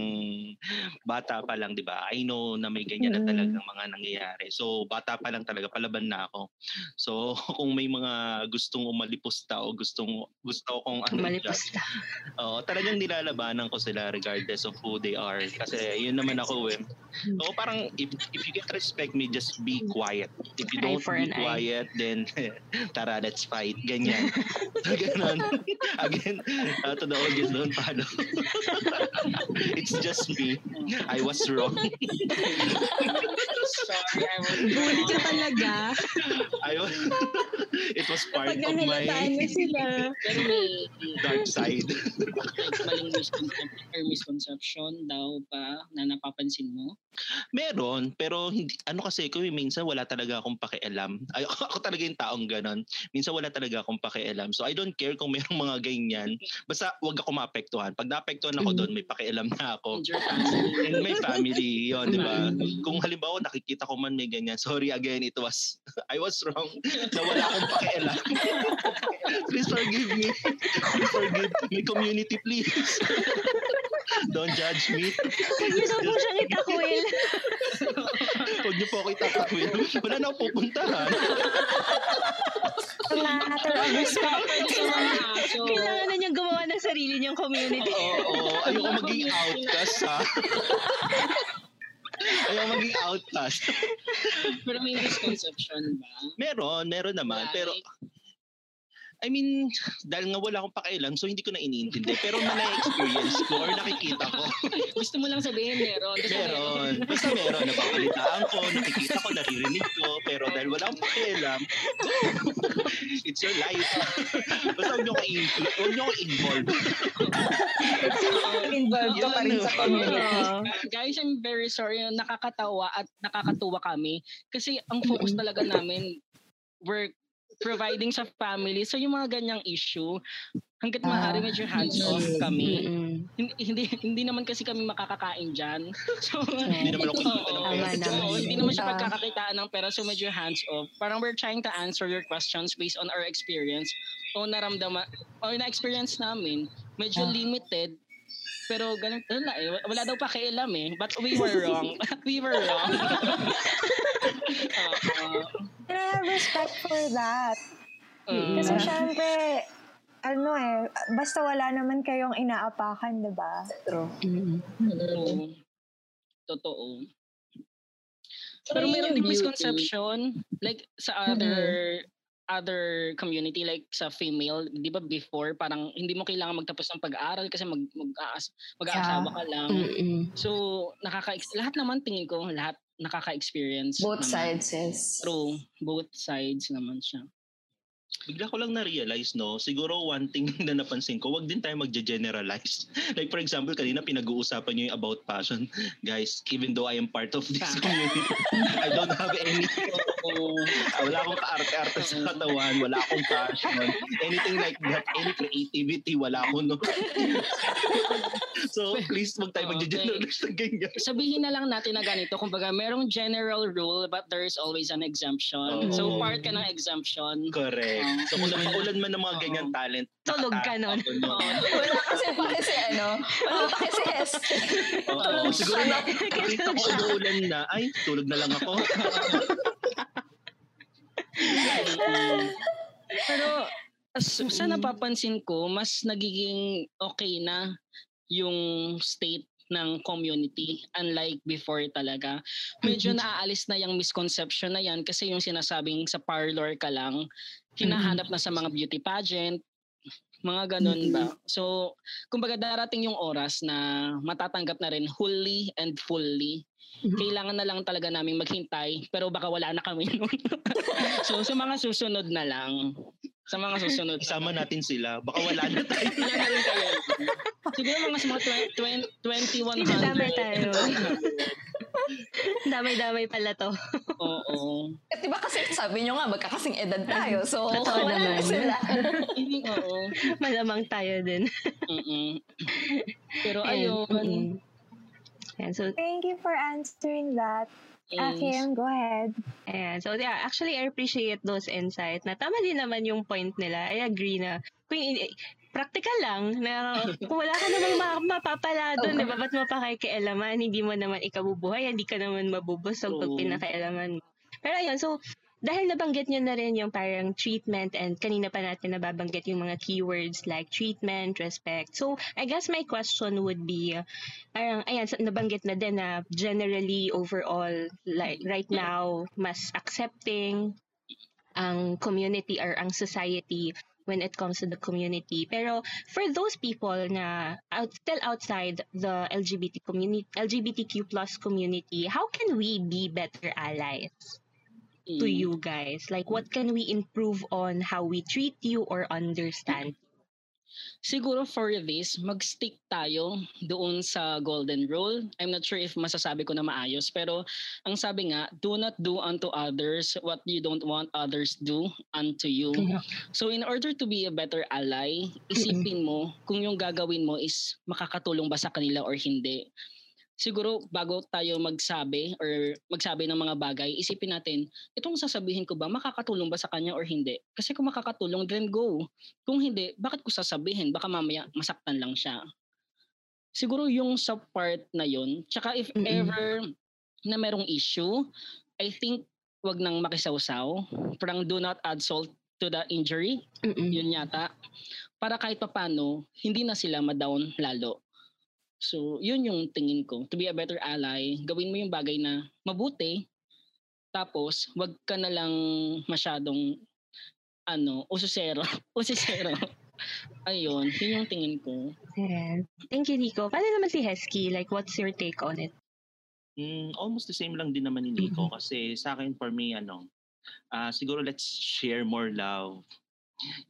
bata pa lang, di ba? I know na may ganyan na Mm. talagang mga nangyayari. So, bata pa lang talaga, palaban na ako. So, kung may mga gustong umalipusta o gustong gusto kong ano, Malipos na. Oo, talagang nilalabanan ko sila regardless of who they are. Kasi yun naman ako eh. So parang if, if you get respect me, just be quiet. If you don't be an eye. quiet, then tara, let's fight. Ganyan. so, ganun. Again, uh, to the audience, don't follow. It's just me. I was wrong. Sorry, I was Bully ka talaga. I was, it was part of my mo sila. Pero may dark side. maling misconception or misconception daw ba na napapansin mo? Meron, pero hindi, ano kasi ko minsan wala talaga akong pakialam. Ay, ako talaga yung taong ganon. Minsan wala talaga akong pakialam. So I don't care kung mayroong mga ganyan. Basta wag ako maapektuhan. Pag naapektuhan ako Mhm. doon, may pakialam na ako. And your family. And my family, yun, di ba? Mhm. Kung halimbawa nakikita ko man may ganyan, sorry again, it was, I was wrong na wala akong pakialam. please forgive me. Please forgive me, community, please. Don't judge me. Huwag niyo daw po siyang itakwil. Huwag niyo po ako itatakwil. Wala na akong pupuntahan. Matter of respect. Kailangan na niyang gumawa ng sarili niyang community. Oo, oo. Ayoko maging outcast, ha? Ayoko maging outcast. Pero may misconception ba? Meron, meron naman. Pero, I mean, dahil nga wala akong pakialam, so hindi ko na iniintindi. Pero na na-experience ko or nakikita ko, Gusto mo lang sabihin meron. Basta meron. Basta meron. Napapalitaan ko, nakikita ko, naririnig ko. Pero dahil wala akong pakialam! It's your life. Basta huwag niyo ko i- huwag niyo ko involve. Involved ka pa rin sa community. Guys, I'm very sorry. Nakakatawa at nakakatuwa kami. Kasi ang focus talaga namin, we're providing sa family. So yung mga ganyang issue, hanggat maaari medyo hands off kami. Hindi, hindi hindi naman kasi kami makakakain diyan. So Hindi naman ako kikita ng pera. oo, hindi naman siya pagkakakitaan ng pera so medyo hands off. Parang we're trying to answer your questions based on our experience o naramdaman o na-experience namin. Medyo Ah. limited pero ganun wala eh. Wala daw pakialam eh. But we were wrong. we were wrong. Oo. And I have respect for that. Mm. Kasi syempre, ano eh, basta wala naman kayong inaapakan, di ba? True. Mm-mm. Oo. Totoo. Pero yun meron yung din beauty. misconception like sa other other community like sa female, 'di ba before parang hindi mo kailangan magtapos ng pag-aaral kasi mag mag-aas mag-aasawa ka lang. Mm-mm. So nakaka lahat naman tingin ko lahat nakaka-experience. Both naman. sides is True, both sides naman siya. Bigla ko lang na-realize, no? Siguro one thing na napansin ko, wag din tayo magge-generalize. like for example, kanina pinag-uusapan niyo yung about passion. Guys, even though I am part of this community, I don't have any, Oo. wala akong kaarte-arte sa katawan, wala akong passion, anything like that, any creativity, wala ako, no? so, please, wag tayo Okay. magge-generalize ng ganyan. Sabihin na lang natin na ganito, kumbaga merong general rule but there is always an exemption. So Oo. part ka ng exemption. Correct. So, kung napaulan man ng mga ganyan talent, Tulog ka nun. wala kasi pa kasi ano, wala pa kasi S. Oo, siguro na, nakita ko umuulan na, ay, tulog na lang ako. Mm. Pero as- sa napapansin ko, mas nagiging okay na yung state ng community unlike before talaga. Medyo naaalis na yung misconception na yan kasi yung sinasabing sa parlor ka lang, hinahanap na sa mga beauty pageant, mga ganun ba. So, kumbaga darating yung oras na matatanggap na rin wholly and fully. Kailangan na lang talaga namin maghintay pero baka wala na kami nun. so, sa mga susunod na lang. Sa mga susunod. Isama natin sila. Baka wala na tayo. Wala na rin kayo. Siguro mga sa mga 20, 20, 2100. Damay tayo. Damay-damay pala to. Oo. At diba kasi sabi nyo nga, magkakasing edad tayo. So, Totoo wala na naman. sila. Hindi, oo. Malamang tayo din. Mm-mm. Pero ayun. mm-mm. Ayan, so, Thank you for answering that. Akim, go ahead. ayan. So, yeah, actually, I appreciate those insights na tama din naman yung point nila. I agree na kung, practical lang na kung wala ka namang ma- mapapala doon, Oo. di ba? Ba't mo pa kikialaman? Hindi mo naman ikabubuhay, hindi ka naman mabubusog pag Oo. pinakailaman mo. Pero ayun, so, dahil nabanggit nyo na rin yung parang treatment and kanina pa natin nababanggit yung mga keywords like treatment, respect. So, I guess my question would be, uh, parang, ayan, nabanggit na din na generally, overall, like, right now, mas accepting ang community or ang society when it comes to the community. Pero for those people na out, still outside the LGBT community, LGBTQ plus community, how can we be better allies to Mm. you guys? Like, what can we improve on how we treat you or understand? Siguro for this, mag-stick tayo doon sa golden rule. I'm not sure if masasabi ko na maayos, pero ang sabi nga, do not do unto others what you don't want others do unto you. So in order to be a better ally, isipin mo kung yung gagawin mo is makakatulong ba sa kanila or hindi. Siguro bago tayo magsabi or magsabi ng mga bagay, isipin natin, itong sasabihin ko ba makakatulong ba sa kanya or hindi? Kasi kung makakatulong, then go. Kung hindi, bakit ko sasabihin? Baka mamaya masaktan lang siya. Siguro yung sa part na yun, tsaka if Mm-mm. ever na merong issue, I think wag nang makisawsaw. Parang do not add salt to the injury. Mm-mm. Yun yata. Para kahit papano, hindi na sila ma-down lalo. So, yun yung tingin ko. To be a better ally, gawin mo yung bagay na mabuti. Tapos, wag ka na lang masyadong ano, ususero. usisero. Ayun, yun yung tingin ko. Ayan. Thank you, Nico. Paano naman si Hesky? Like, what's your take on it? Mm, almost the same lang din naman ni Nico kasi sa akin for me ano ah siguro let's share more love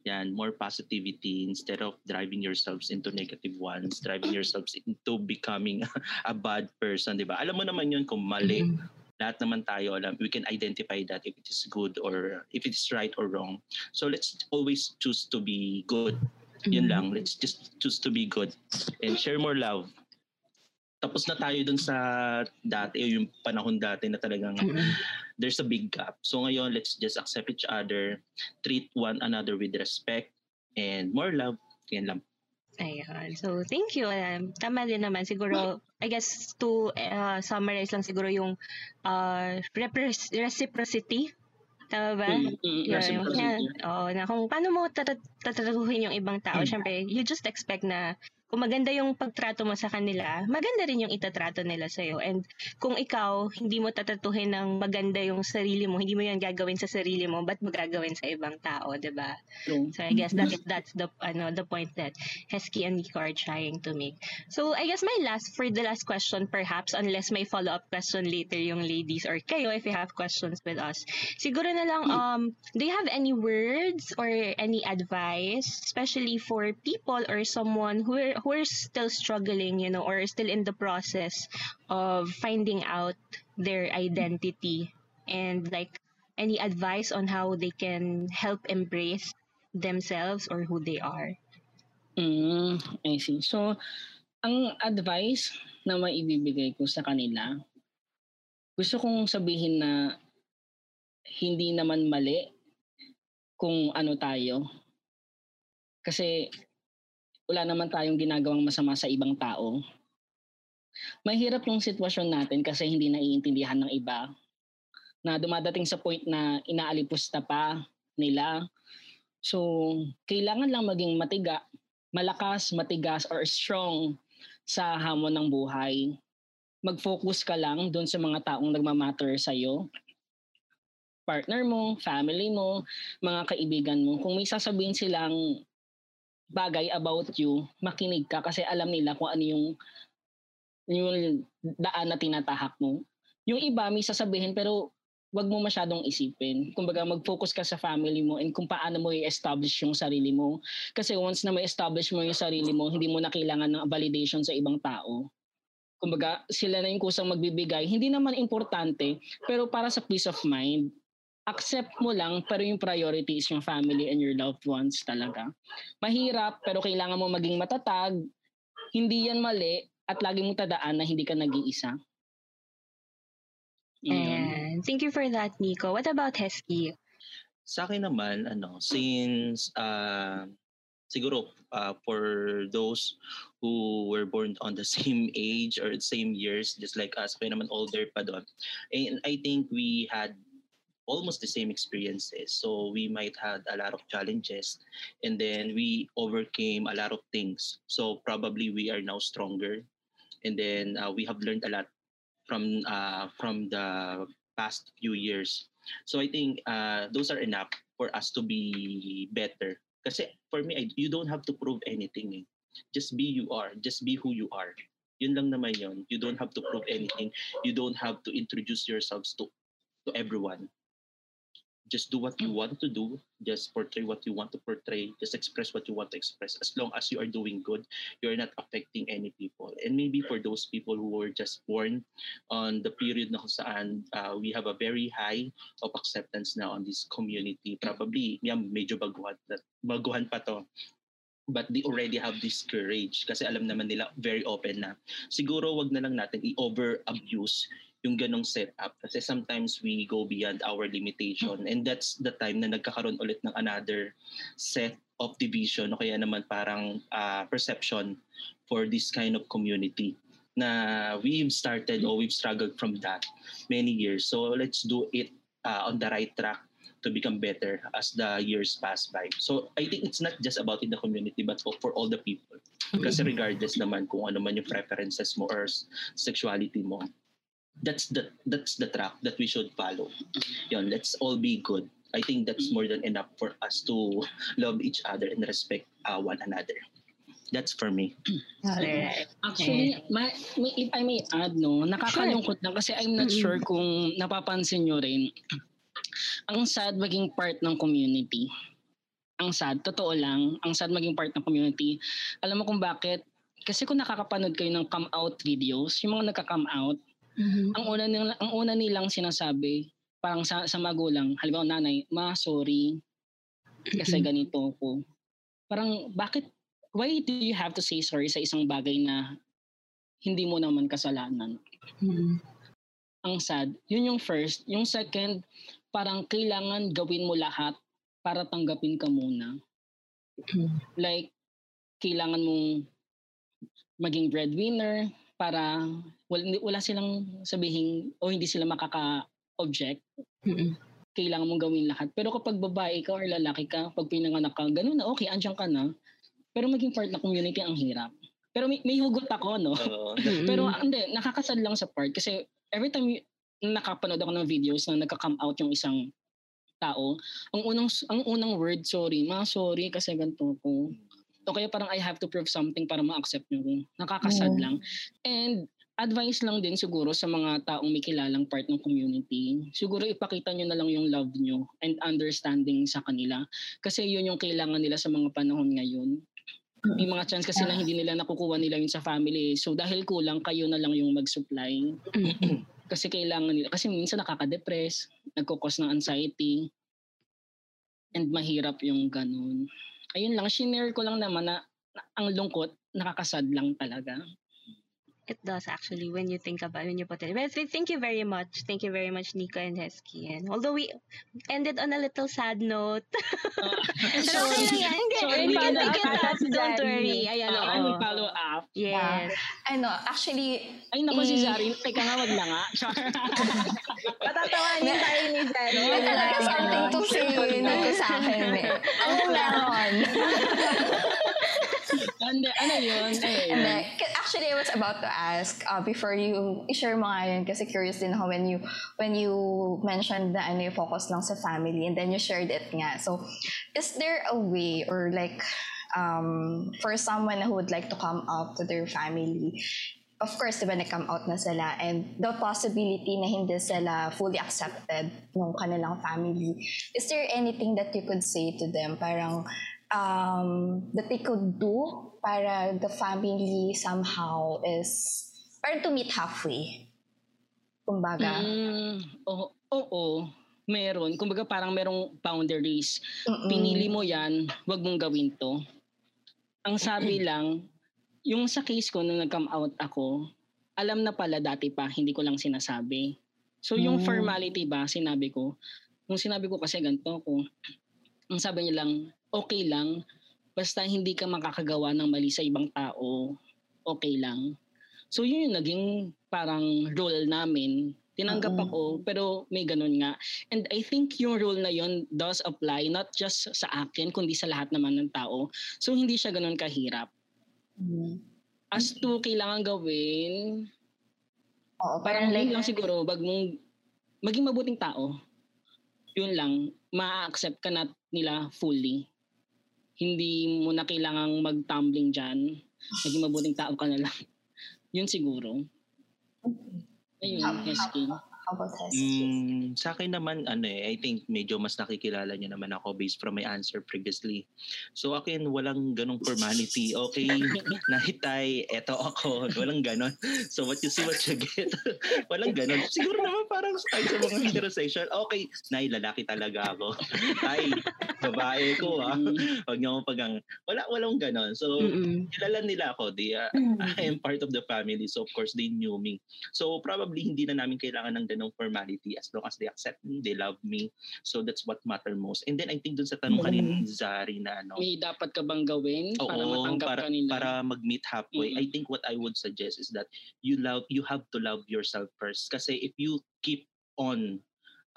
yan more positivity instead of driving yourselves into negative ones driving yourselves into becoming a bad person di ba? Alam mo naman yun kung mali. Mhm. lahat naman tayo alam we can identify that if it is good or if it's right or wrong. So let's always choose to be good. Yun Mhm. lang let's just choose to be good and share more love tapos na tayo dun sa dati yung panahon dati na talagang there's a big gap so ngayon let's just accept each other treat one another with respect and more love yan lang Ayan. So, thank you. Um, tama din naman. Siguro, I guess, to uh, summarize lang siguro yung uh, repres- reciprocity. Tama ba? Mm, mm, Yeah. Oo, na kung paano mo tatratuhin yung ibang tao, Mm. syempre, you just expect na kung maganda yung pagtrato mo sa kanila, maganda rin yung itatrato nila sa'yo. And kung ikaw, hindi mo tatratuhin ng maganda yung sarili mo, hindi mo yan gagawin sa sarili mo, ba't mo gagawin sa ibang tao, 'di ba? True. So I guess that that's the ano the point that Hesky and Nico are trying to make. So I guess my last for the last question perhaps unless may follow-up question later yung ladies or kayo if you have questions with us. Siguro na lang um do you have any words or any advice especially for people or someone who are, who are still struggling, you know, or still in the process of finding out their identity and like any advice on how they can help embrace themselves or who they are. Mm, I see. So, ang advice na maibibigay ko sa kanila, gusto kong sabihin na hindi naman mali kung ano tayo. Kasi wala naman tayong ginagawang masama sa ibang tao. Mahirap yung sitwasyon natin kasi hindi naiintindihan ng iba. Na dumadating sa point na inaalipusta pa nila. So, kailangan lang maging matiga malakas, matigas, or strong sa hamon ng buhay. Mag-focus ka lang doon sa mga taong nagmamatter sa'yo. Partner mo, family mo, mga kaibigan mo. Kung may sasabihin silang bagay about you, makinig ka kasi alam nila kung ano yung, yung daan na tinatahak mo. Yung iba may sasabihin pero wag mo masyadong isipin. Kumbaga mag-focus ka sa family mo and kung paano mo i-establish yung sarili mo. Kasi once na may establish mo yung sarili mo, hindi mo na kailangan ng validation sa ibang tao. Kumbaga, sila na yung kusang magbibigay. Hindi naman importante, pero para sa peace of mind, accept mo lang, pero yung priority is yung family and your loved ones talaga. Mahirap, pero kailangan mo maging matatag. Hindi yan mali, at lagi mong tadaan na hindi ka nag-iisa. Yun. And thank you for that, Nico. What about Hesky? sa akin naman ano since uh, siguro uh, for those who were born on the same age or same years, just like us, kaya naman older pa doon. And I think we had almost the same experiences. So we might had a lot of challenges and then we overcame a lot of things. So probably we are now stronger and then uh, we have learned a lot from uh, from the past few years. So I think uh, those are enough for us to be better. Kasi for me, I, you don't have to prove anything. Eh. Just be you are. Just be who you are. Yun lang naman yun. You don't have to prove anything. You don't have to introduce yourselves to to everyone just do what you want to do just portray what you want to portray just express what you want to express as long as you are doing good you're not affecting any people. And maybe for those people who were just born on the period na kung saan uh, we have a very high of acceptance now on this community. Probably yan, medyo baguhan, baguhan pa to. But they already have this courage kasi alam naman nila very open na. Siguro wag na lang natin i-over abuse yung ganong setup. Kasi sometimes we go beyond our limitation. And that's the time na nagkakaroon ulit ng another set of division o kaya naman parang uh, perception for this kind of community na we've started or we've struggled from that many years. So let's do it uh, on the right track to become better as the years pass by. So I think it's not just about in the community but for, for all the people. Kasi regardless naman kung ano man yung preferences mo or sexuality mo, that's the that's the track that we should follow. Yon, let's all be good. I think that's more than enough for us to love each other and respect uh, one another. That's for me. Alright. Actually, may, may, if I may add, no, nakakalungkot lang kasi I'm not sure kung napapansin nyo rin. Ang sad maging part ng community. Ang sad, totoo lang, ang sad maging part ng community. Alam mo kung bakit? Kasi kung nakakapanood kayo ng come out videos, yung mga nagka-come out, Mhm. ang una nilang ang una nilang sinasabi parang sa, sa magulang, halimbawa nanay, ma, sorry kasi Mhm. ganito ako. Parang bakit why do you have to say sorry sa isang bagay na hindi mo naman kasalanan? Mhm. Ang sad, yun yung first. Yung second, parang kailangan gawin mo lahat para tanggapin ka muna. Mhm. Like, kailangan mong maging breadwinner para wala, wala silang sabihin o hindi sila makaka-object. Mhm. Kailangan mong gawin lahat. Pero kapag babae ka or lalaki ka, pag pinanganak ka, ganun na, okay, andyan ka na. Pero maging part ng community ang hirap. Pero may, may hugot ako, no? Mhm. Pero hindi, nakakasad lang sa part kasi every time y- nakapanood ako ng videos na nagka-come out yung isang tao, ang unang ang unang word, sorry, ma, sorry kasi ganito ko. O kaya parang I have to prove something para ma-accept nyo ko. Nakakasad Oo. lang. And advice lang din siguro sa mga taong may kilalang part ng community. Siguro ipakita nyo na lang yung love nyo and understanding sa kanila. Kasi yun yung kailangan nila sa mga panahon ngayon. May mga chance kasi na hindi nila nakukuha nila yun sa family. So dahil kulang, kayo na lang yung mag-supply. Mhm. Kasi kailangan nila. Kasi minsan nakaka-depress, nagkukos ng anxiety. And mahirap yung ganun. Ayun lang, shinare ko lang naman na, na ang lungkot, nakakasad lang talaga. It does actually when you think about when you put it. But th- thank you very much. Thank you very much, Nika and Hesky. And although we ended on a little sad note. Pero sorry, sorry, we can take it up. Don't worry. Ayan, oo. may follow up. Yes. Ano, actually, Ay naku si Eh. Zari, teka nga, wag na nga. Patatawanin tayo ni Zari. may talaga something to say nito sa akin eh. Ano meron? Hindi, ano? Ano yun? And then, actually, I was about to ask uh, before you i-share mo yun kasi curious din ako when you when you mentioned na ano yung focus lang sa family and then you shared it nga. So, is there a way or like um, for someone who would like to come out to their family of course, di ba, nag-come out na sila and the possibility na hindi sila fully accepted ng kanilang family. Is there anything that you could say to them? Parang, um, that they could do para the family somehow is, parang to meet halfway. Kumbaga. Mm, oo, oo, meron. Kumbaga parang merong boundaries. Mm-mm. pinili mo yan, wag mong gawin to. Ang sabi lang, yung sa case ko nung nag-come out ako, alam na pala dati pa, hindi ko lang sinasabi. So yung Mm. formality ba, sinabi ko, nung sinabi ko kasi ganito ko, ang sabi niya lang, okay lang, basta hindi ka makakagawa ng mali sa ibang tao, okay lang. So yun yung naging parang role namin. Tinanggap Oo. ako, pero may ganun nga. And I think yung rule na yun does apply not just sa akin, kundi sa lahat naman ng tao. So hindi siya ganun kahirap. As to kailangan gawin, Oo, parang parang like, lang siguro, wag mong maging mabuting tao. Yun lang, ma-accept ka na nila fully. Hindi mo na kailangang mag-tumbling dyan. Maging mabuting tao ka na lang. Yun siguro. Ayun, How- Hesky. how about Hesky? Mm, sa akin naman, ano eh, I think medyo mas nakikilala niyo naman ako based from my answer previously. So akin, walang ganong formality. Okay, nahitay, eto ako. Walang ganon. So what you see, what you get. walang ganon. Siguro naman parang ay, sa mga heterosexual, okay, nay, lalaki talaga ako. Ay, babae ko ah. Huwag niyo akong pagang, wala, walang ganon. So, Mm-mm. kilala nila ako. They, uh, I am part of the family. So, of course, they knew me. So, probably hindi na namin kailangan ng ganong formality as long as they accept me, they love me. So, that's what matter most. And then, I think dun sa tanong kanina ni Zari na ano, May dapat ka bang gawin para Oo, matanggap para, ka nila? para mag-meet halfway. Mm-mm. I think what I would suggest is that you love you have to love yourself first. Kasi if you keep on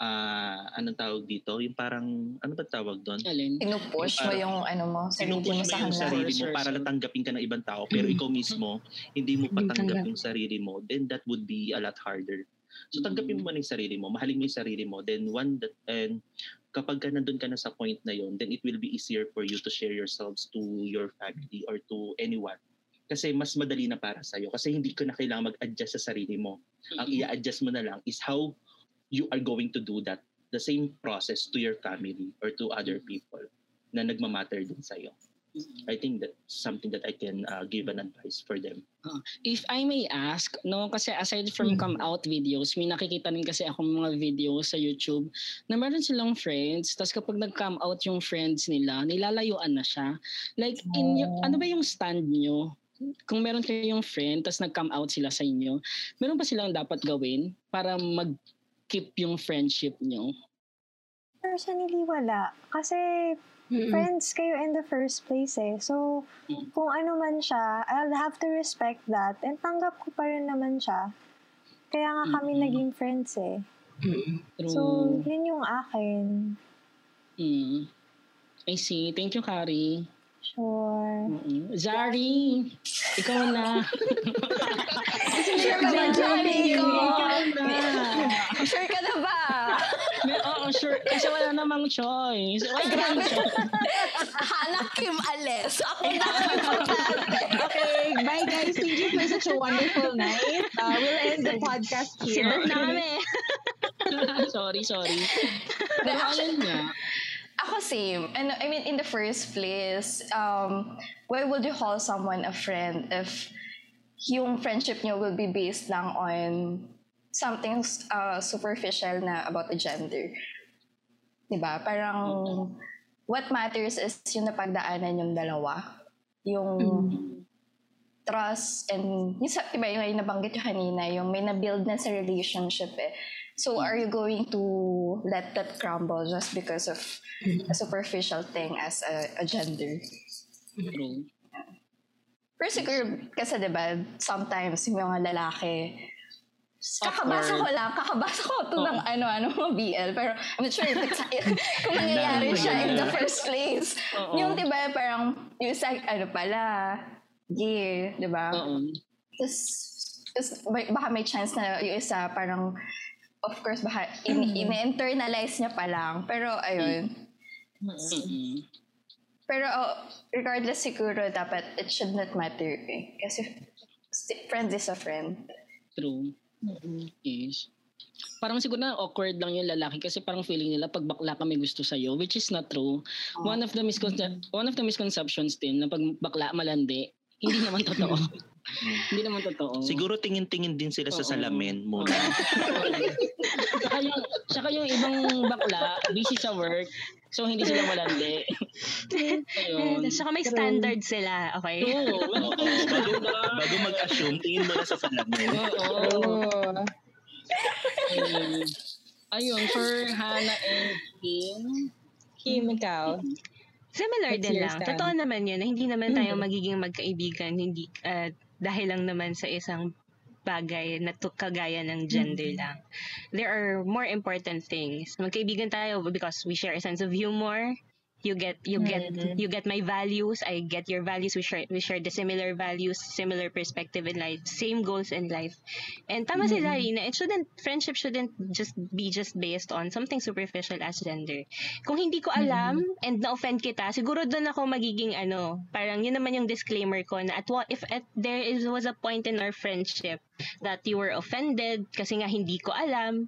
ah anong tawag dito? Yung parang ano ba tawag doon? Alin? Pinupush mo yung ano mo, sarili Pinupush mo sa yung kanila. sarili mo para sure. lang tanggapin ka ng ibang tao pero ikaw mismo hindi mo patanggap tanggap. yung sarili mo then that would be a lot harder. So tanggapin mo na yung sarili mo, mahalin mo yung sarili mo, then one that and kapag ka nandun ka na sa point na yon, then it will be easier for you to share yourselves to your family or to anyone. Kasi mas madali na para sa'yo. Kasi hindi ko na kailangan mag-adjust sa sarili mo. Ang i-adjust mo na lang is how you are going to do that. The same process to your family or to other people na nagmamatter din sa'yo. I think that's something that I can uh, give an advice for them. If I may ask, no, kasi aside from Mm. come out videos, may nakikita rin kasi ako mga videos sa YouTube na meron silang friends, tapos kapag nag-come out yung friends nila, nilalayuan na siya. Like, in y- Oh. ano ba yung stand nyo? Kung meron kayong friend, tapos nag-come out sila sa inyo, meron ba silang dapat gawin para mag-keep yung friendship nyo? Personally, wala. Kasi Mm-mm. friends kayo in the first place eh. So, Mm. kung ano man siya, I'll have to respect that. And tanggap ko pa rin naman siya. Kaya nga kami Mm-mm. naging friends eh. Mm-mm. True. So, yun yung akin. Mm. I see. Thank you, Kari. Sure. Mm-mm. Zari, ikaw na. Sure ka ba, Johnny? Ikaw na. Sure ka na ba? May, oo, sure. Kasi wala namang choice. Wala namang choice. Hana Kim Ales. Ako na. Okay, bye guys. Thank you for such a wonderful night. Uh, we'll end the podcast here. Sorry, sorry. But Pero ayun nga. Ako same. And I mean, in the first place, um, why would you call someone a friend if yung friendship nyo will be based lang on something uh, superficial na about the gender? Diba? Parang, what matters is yung napagdaanan yung dalawa. Yung trust and yung, diba, yung nabanggit yung kanina, yung may na-build na sa relationship eh. So, are you going to let that crumble just because of a superficial thing as a, a gender? True. Pero siguro, kasi diba, sometimes yung mga lalaki, kakabasa ko lang, kakabasa ko to ng ano-ano mga BL, pero I'm not sure if it's, kung nangyayari siya in the first place. Oo. Yung diba, parang, yung sa, ano pala, gay, diba? Oo. Tapos, tapos may- baka may chance na yung isa parang, of course, baka in- in-internalize niya pa lang. Pero, ayun. Pero, oh, regardless siguro, dapat it should not matter eh. Kasi, st- friend is a friend. True. Yes. Parang siguro na awkward lang yung lalaki kasi parang feeling nila pag bakla ka may gusto sa'yo, which is not true. One of the misconce- one of the misconceptions din na pag bakla malandi, hindi naman totoo. hindi naman totoo. Siguro tingin-tingin din sila sa Oo. salamin muna. saka yung, saka yung ibang bakla, busy sa work, so hindi sila malandi. Ayun. Saka may standard sila, okay? Oo. Oo, bago, bago mag-assume, tingin mo na sa salamin. Oo. Ayun. Ayun, for Hannah and Kim, Kim, ikaw. Similar What's din your lang. stand? Totoo naman yun na hindi naman tayo Mhm. magiging magkaibigan hindi ah, dahil lang naman sa isang bagay na to, kagaya ng gender Mhm. lang. There are more important things. Magkaibigan tayo because we share a sense of humor. You get you get Mhm. you get my values, I get your values. We share we share the similar values, similar perspective in life, same goals in life. And tama si Mhm. Larry na it shouldn't friendship shouldn't just be just based on something superficial as gender. Kung hindi ko alam and na-offend kita, siguro doon ako magiging ano, parang yun naman yung disclaimer ko na at what if at there is was a point in our friendship that you were offended kasi nga hindi ko alam,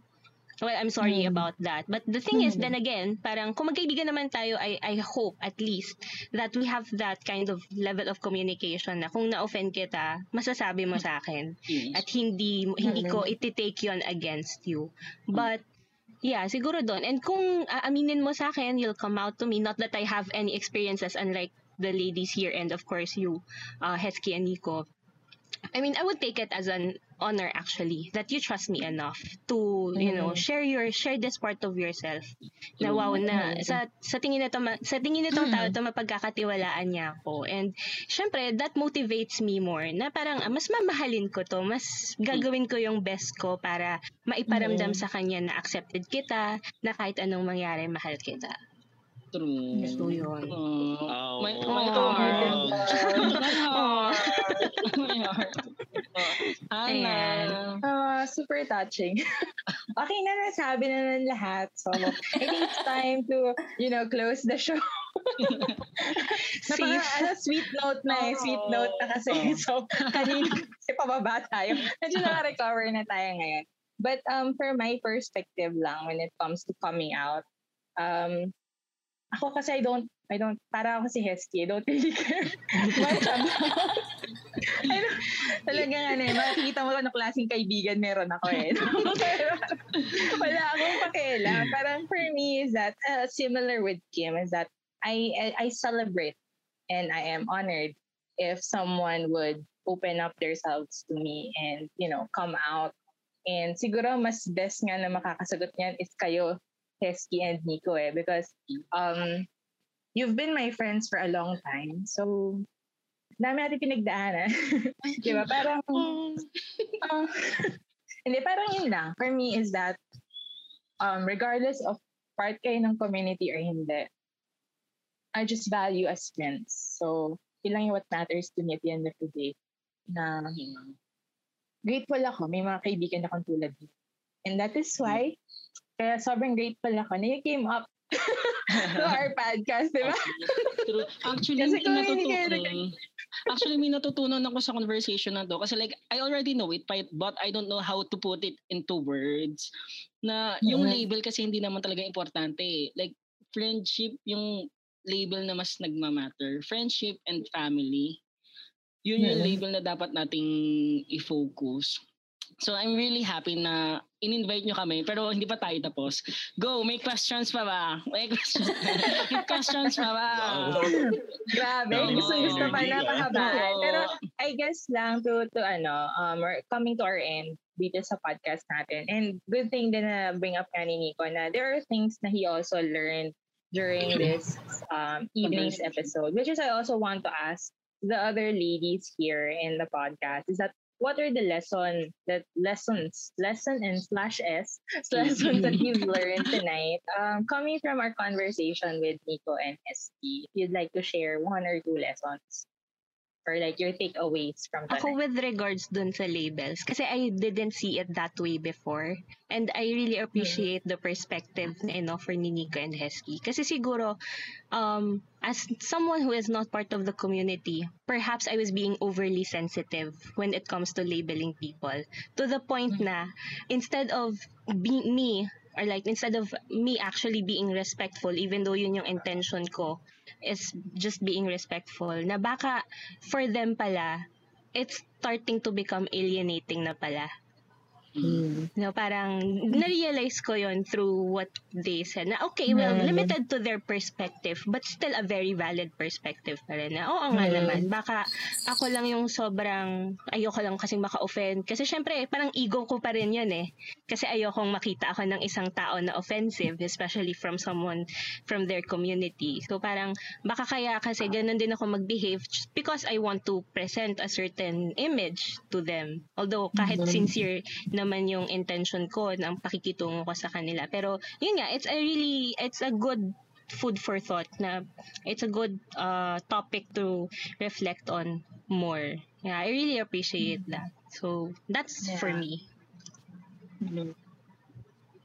well, I'm sorry Mm. about that. But the thing is, Mm. then again, parang kung magkaibigan naman tayo, I, I hope at least that we have that kind of level of communication na kung na-offend kita, masasabi mo sa akin Yes. at hindi hindi ko iti-take yon against you. But yeah, siguro doon. And kung aaminin mo sa akin, you'll come out to me. Not that I have any experiences unlike the ladies here and of course you, uh, Hesky and Nico. I mean, I would take it as an honor actually that you trust me enough to, you know, Mhm. share your share this part of yourself. Na wow na Mhm. sa sa tingin nito ma- sa tingin nitong tao Mhm. to mapagkakatiwalaan niya ako. And syempre that motivates me more na parang ah, mas mamahalin ko to, mas gagawin ko yung best ko para maiparamdam Mhm. sa kanya na accepted kita, na kahit anong mangyari mahal kita. True. So yun. Oh, Oh. my, Oh. my heart. my Oh. heart. my heart. Oh. Ayan. Ah, super touching. okay na nasabi na ng lahat. So, I think it's time to, you know, close the show. Napaka, Safe. ano, sweet note na eh. Sweet note na kasi. Oh. So, kanina kasi pababa tayo. Medyo naka-recover na tayo ngayon. But um, for my perspective lang when it comes to coming out, um, ako kasi I don't, I don't, para ako si Hesky, I don't really care much about, I don't, talagang ano eh, makikita mo ano klaseng kaibigan meron ako eh. Pero, wala akong pakialam. Parang for me is that, uh, similar with Kim, is that I, I, I celebrate and I am honored if someone would open up themselves to me and, you know, come out. And siguro mas best nga na makakasagot niyan is kayo, Hesky and Nico eh. Because um, you've been my friends for a long time. So, dami natin pinagdaanan. Di ba? Parang, ah, hindi, parang yun lang. For me is that, um, regardless of part kayo ng community or hindi, I just value as friends. So, yun lang yung what matters to me at the end of the day. Na, grateful ako. May mga kaibigan akong tulad niyo. And that is why, kaya sobrang grateful ako na you came up to our podcast, di ba? True. Actually, Kasi kung hindi kayo. Actually, may natutunan ako sa conversation na to. Kasi like, I already know it, but- but I don't know how to put it into words. Na yung Mhm. label kasi hindi naman talaga importante. eh. Like, friendship, yung label na mas nagmamatter. Friendship and family. Yun yung Mhm. label na dapat nating i-focus. So I'm really happy na in-invite nyo kami pero hindi pa tayo tapos. Go, may questions pa ba? May questions, may questions pa ba? Wow. Grabe, Oo, gusto gusto pa na ah. pahabaan. Pero I guess lang to, to ano, um, we're coming to our end dito sa podcast natin. And good thing din na bring up nga ni Nico na there are things na he also learned during this um, evening's episode, which is I also want to ask the other ladies here in the podcast is that what are the lesson that lessons lesson and slash s lessons that you've learned tonight? Um, coming from our conversation with Nico and ST if you'd like to share one or two lessons or like your takeaways from Ako tonight with regards dun sa labels, kasi I didn't see it that way before. And I really appreciate the perspective na in-offer ni Nico and Hesky. Kasi siguro, um, as someone who is not part of the community, perhaps I was being overly sensitive when it comes to labeling people. To the point na, instead of be- me, or like instead of me actually being respectful, even though yun yung intention ko, is just being respectful, na baka for them pala, it's starting to become alienating na pala. No, parang na-realize ko yon through what they said. Na okay, well, Mm. limited to their perspective, but still a very valid perspective pa rin. Na, oo nga Mm. naman, baka ako lang yung sobrang, ayoko lang kasing maka-offend. Kasi syempre, parang ego ko pa rin yun eh. Kasi ayokong makita ako ng isang tao na offensive, especially from someone from their community. So parang, baka kaya kasi ganun din ako mag-behave because I want to present a certain image to them. Although kahit sincere naman yung intention ko ng pakikitungo ko sa kanila. Pero yun nga, it's a really, it's a good food for thought na it's a good uh, topic to reflect on more. Yeah, I really appreciate that. So, that's for Yeah. me.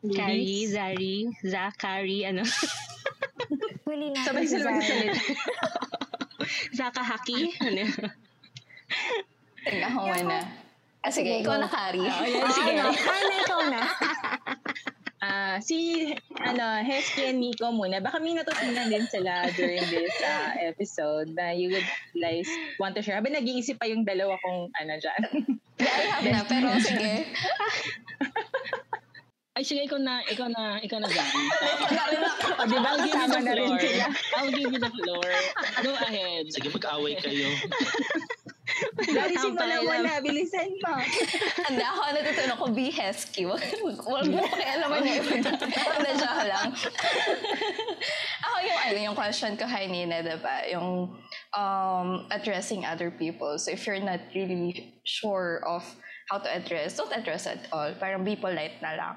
Carrie, Ladies? Zari, Zakari, ano? Huli natin Sabay si sila Zara. magsalita. Zakahaki? Ano? Tingnan ko muna. Ah, sige, ikaw na, Kari. Ayan, sige. Ano? Ano ikaw na? Ah, si ano, Hesky and Nico muna. Baka may natutunan din sila during this ah, episode na you would guys want to share. Habang nag-iisip pa yung dalawa kong ano dyan. I have na, pero sige. Ay, sige, ikaw na, ikaw na, ikaw na, Zari. o, di ba? I'll give you the na rin floor. I'll give you the floor. Go ahead. Sige, mag-away kayo. Simulan mo paalam. na. Bilisan mo. Hindi ako natutunan ko, be hesky. Wag mo pakialaman yung iba dyan. Hindi, joke lang. ako yung, ano, yung question ko kanina, diba? Yung um, addressing other people. So if you're not really sure of how to address, don't address at all. Parang be polite na lang.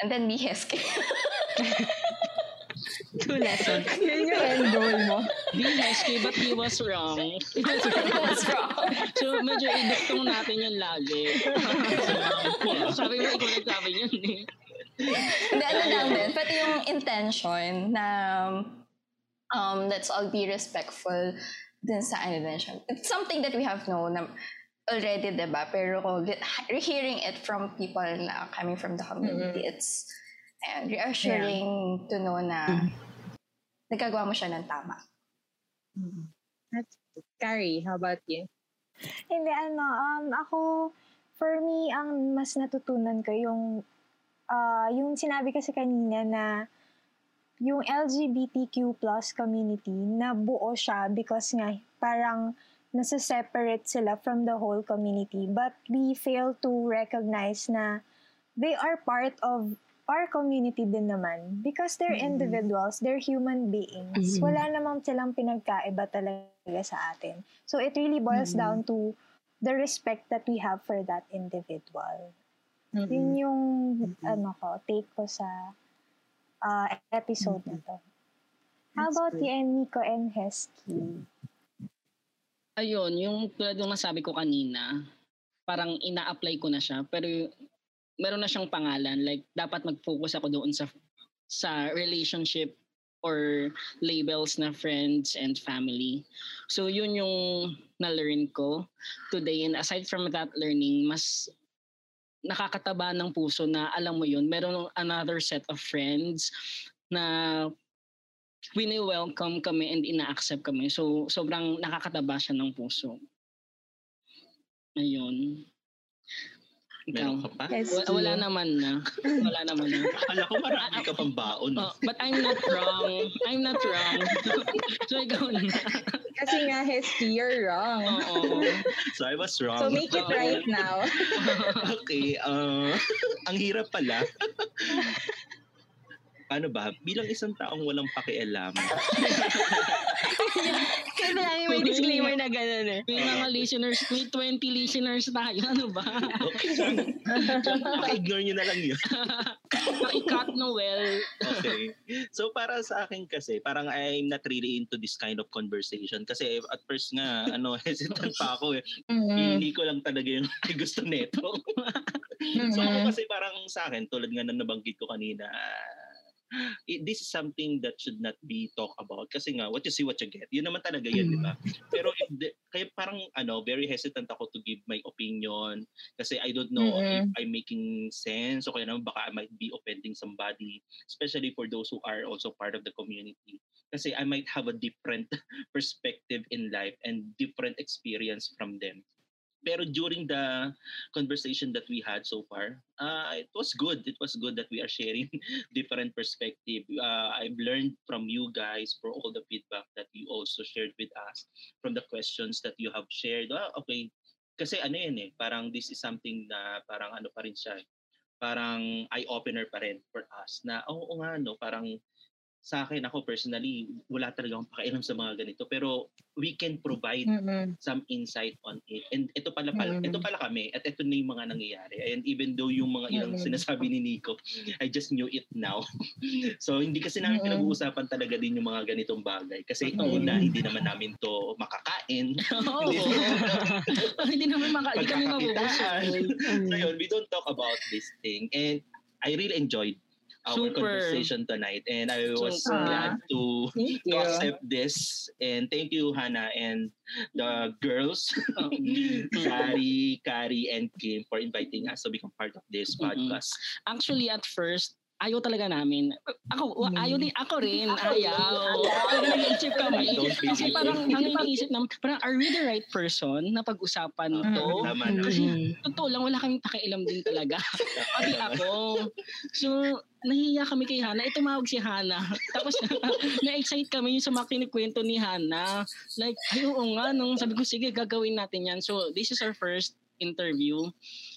And then be hesky. Two lessons. Yun yung end goal mo. Be husky, but he was wrong. What's wrong? so, medyo iduktong natin yun lagi. Sabi mo, ikaw nagsabi yun eh. Hindi, ano lang din. Pati yung intention na um, let's all be respectful dun sa ano din siya. It's something that we have known na already, diba? Pero kung li- hearing it from people na coming from the community, it's and reassuring to know na nagagawa mo siya ng tama. That's Carrie, how about you? Hindi, ano, um, ako, for me, ang mas natutunan ko yung, ah, yung sinabi kasi kanina na yung LGBTQ plus community, na buo siya because nga, parang nasa-separate sila from the whole community. But we fail to recognize na they are part of our community din naman because they're individuals, they're human beings. Mhm. Wala namang silang pinagkaiba talaga sa atin. So it really boils down to the respect that we have for that individual. Yun yung ano ko, take ko sa uh, episode na to. How That's about good. you and Nico and Hesky? Ayun, yung tulad ng nasabi ko kanina, parang ina-apply ko na siya, pero meron na siyang pangalan. Like, dapat mag-focus ako doon sa sa relationship or labels na friends and family. So, yun yung na-learn ko today. And aside from that learning, mas nakakataba ng puso na alam mo yun, meron another set of friends na wini-welcome kami and ina-accept kami. So, sobrang nakakataba siya ng puso. Ayun. Meron ka Ikaw? pa? Wa- Wala naman na. Wala naman na. Akala ko marami ka pang baon. Oh, but I'm not wrong. I'm not wrong. so, ikaw na. Kasi nga, Hesky, you're wrong. Oo. So I was wrong. So make it right now. okay, uh, ang hirap pala. Paano ba? Bilang isang taong walang pakialam, Kaya lagi may disclaimer na gano'n eh. May mga listeners, may 20 listeners tayo. Ano ba? okay, ignore nyo na lang yun. Paki-cut Noel. Okay. So para sa akin kasi, parang I'm not really into this kind of conversation. Kasi at first nga, ano, hesitant pa ako eh. Mm. Pili ko lang talaga yung gusto neto. so ako kasi parang sa akin, tulad nga na nabanggit ko kanina, this is something that should not be talked about. Kasi nga what you see what you get. Yun naman talaga yan di ba? Pero if the, kaya parang ano very hesitant ako to give my opinion. Kasi I don't know if Mm-mm. I'm making sense o kaya naman baka I might be offending somebody especially for those who are also part of the community. Kasi I might have a different perspective in life and different experience from them pero during the conversation that we had so far, uh, it was good. It was good that we are sharing different perspective. Uh, I've learned from you guys for all the feedback that you also shared with us, from the questions that you have shared. Ah, okay, kasi ano yan eh, parang this is something na parang ano pa rin siya, eh. parang eye-opener pa rin for us na oo nga no, parang sa akin, ako personally, wala talaga akong pakialam sa mga ganito. Pero we can provide Mm-mm. some insight on it. And ito pala, pala Mm. ito pala kami at ito na yung mga nangyayari. And even though yung mga ilang Mm. sinasabi ni Nico, I just knew it now. so hindi kasi namin Mm. pinag-uusapan talaga din yung mga ganitong bagay. Kasi Mm. una, hindi naman namin to makakain. Oo. Hindi naman maka, hindi kami mabubusog. so yun, we don't talk about this thing. And I really enjoyed our Super. conversation tonight. And I was Super. glad to accept this. And thank you, Hannah, and the girls, Mm. Sari, Kari, and Kim, for inviting us to become part of this Mm-mm. podcast. Actually, at first, ayaw talaga namin. Ako, Mm. ayaw din. Ako rin. Ako ayaw. rin. Pero nag-iisip kami. Kasi parang ang iniisip namin, parang are we the right person na pag-usapan Mm. to? Tama na. Kasi Mm. totoo lang, wala kaming pakialam din talaga. Pati ako. So, nahihiya kami kay Hana. Eh, tumawag si Hana. Tapos, na-excite kami yung sa mga kinikwento ni Hana. Like, ay, oo nga. Nung sabi ko, sige, gagawin natin yan. So, this is our first interview.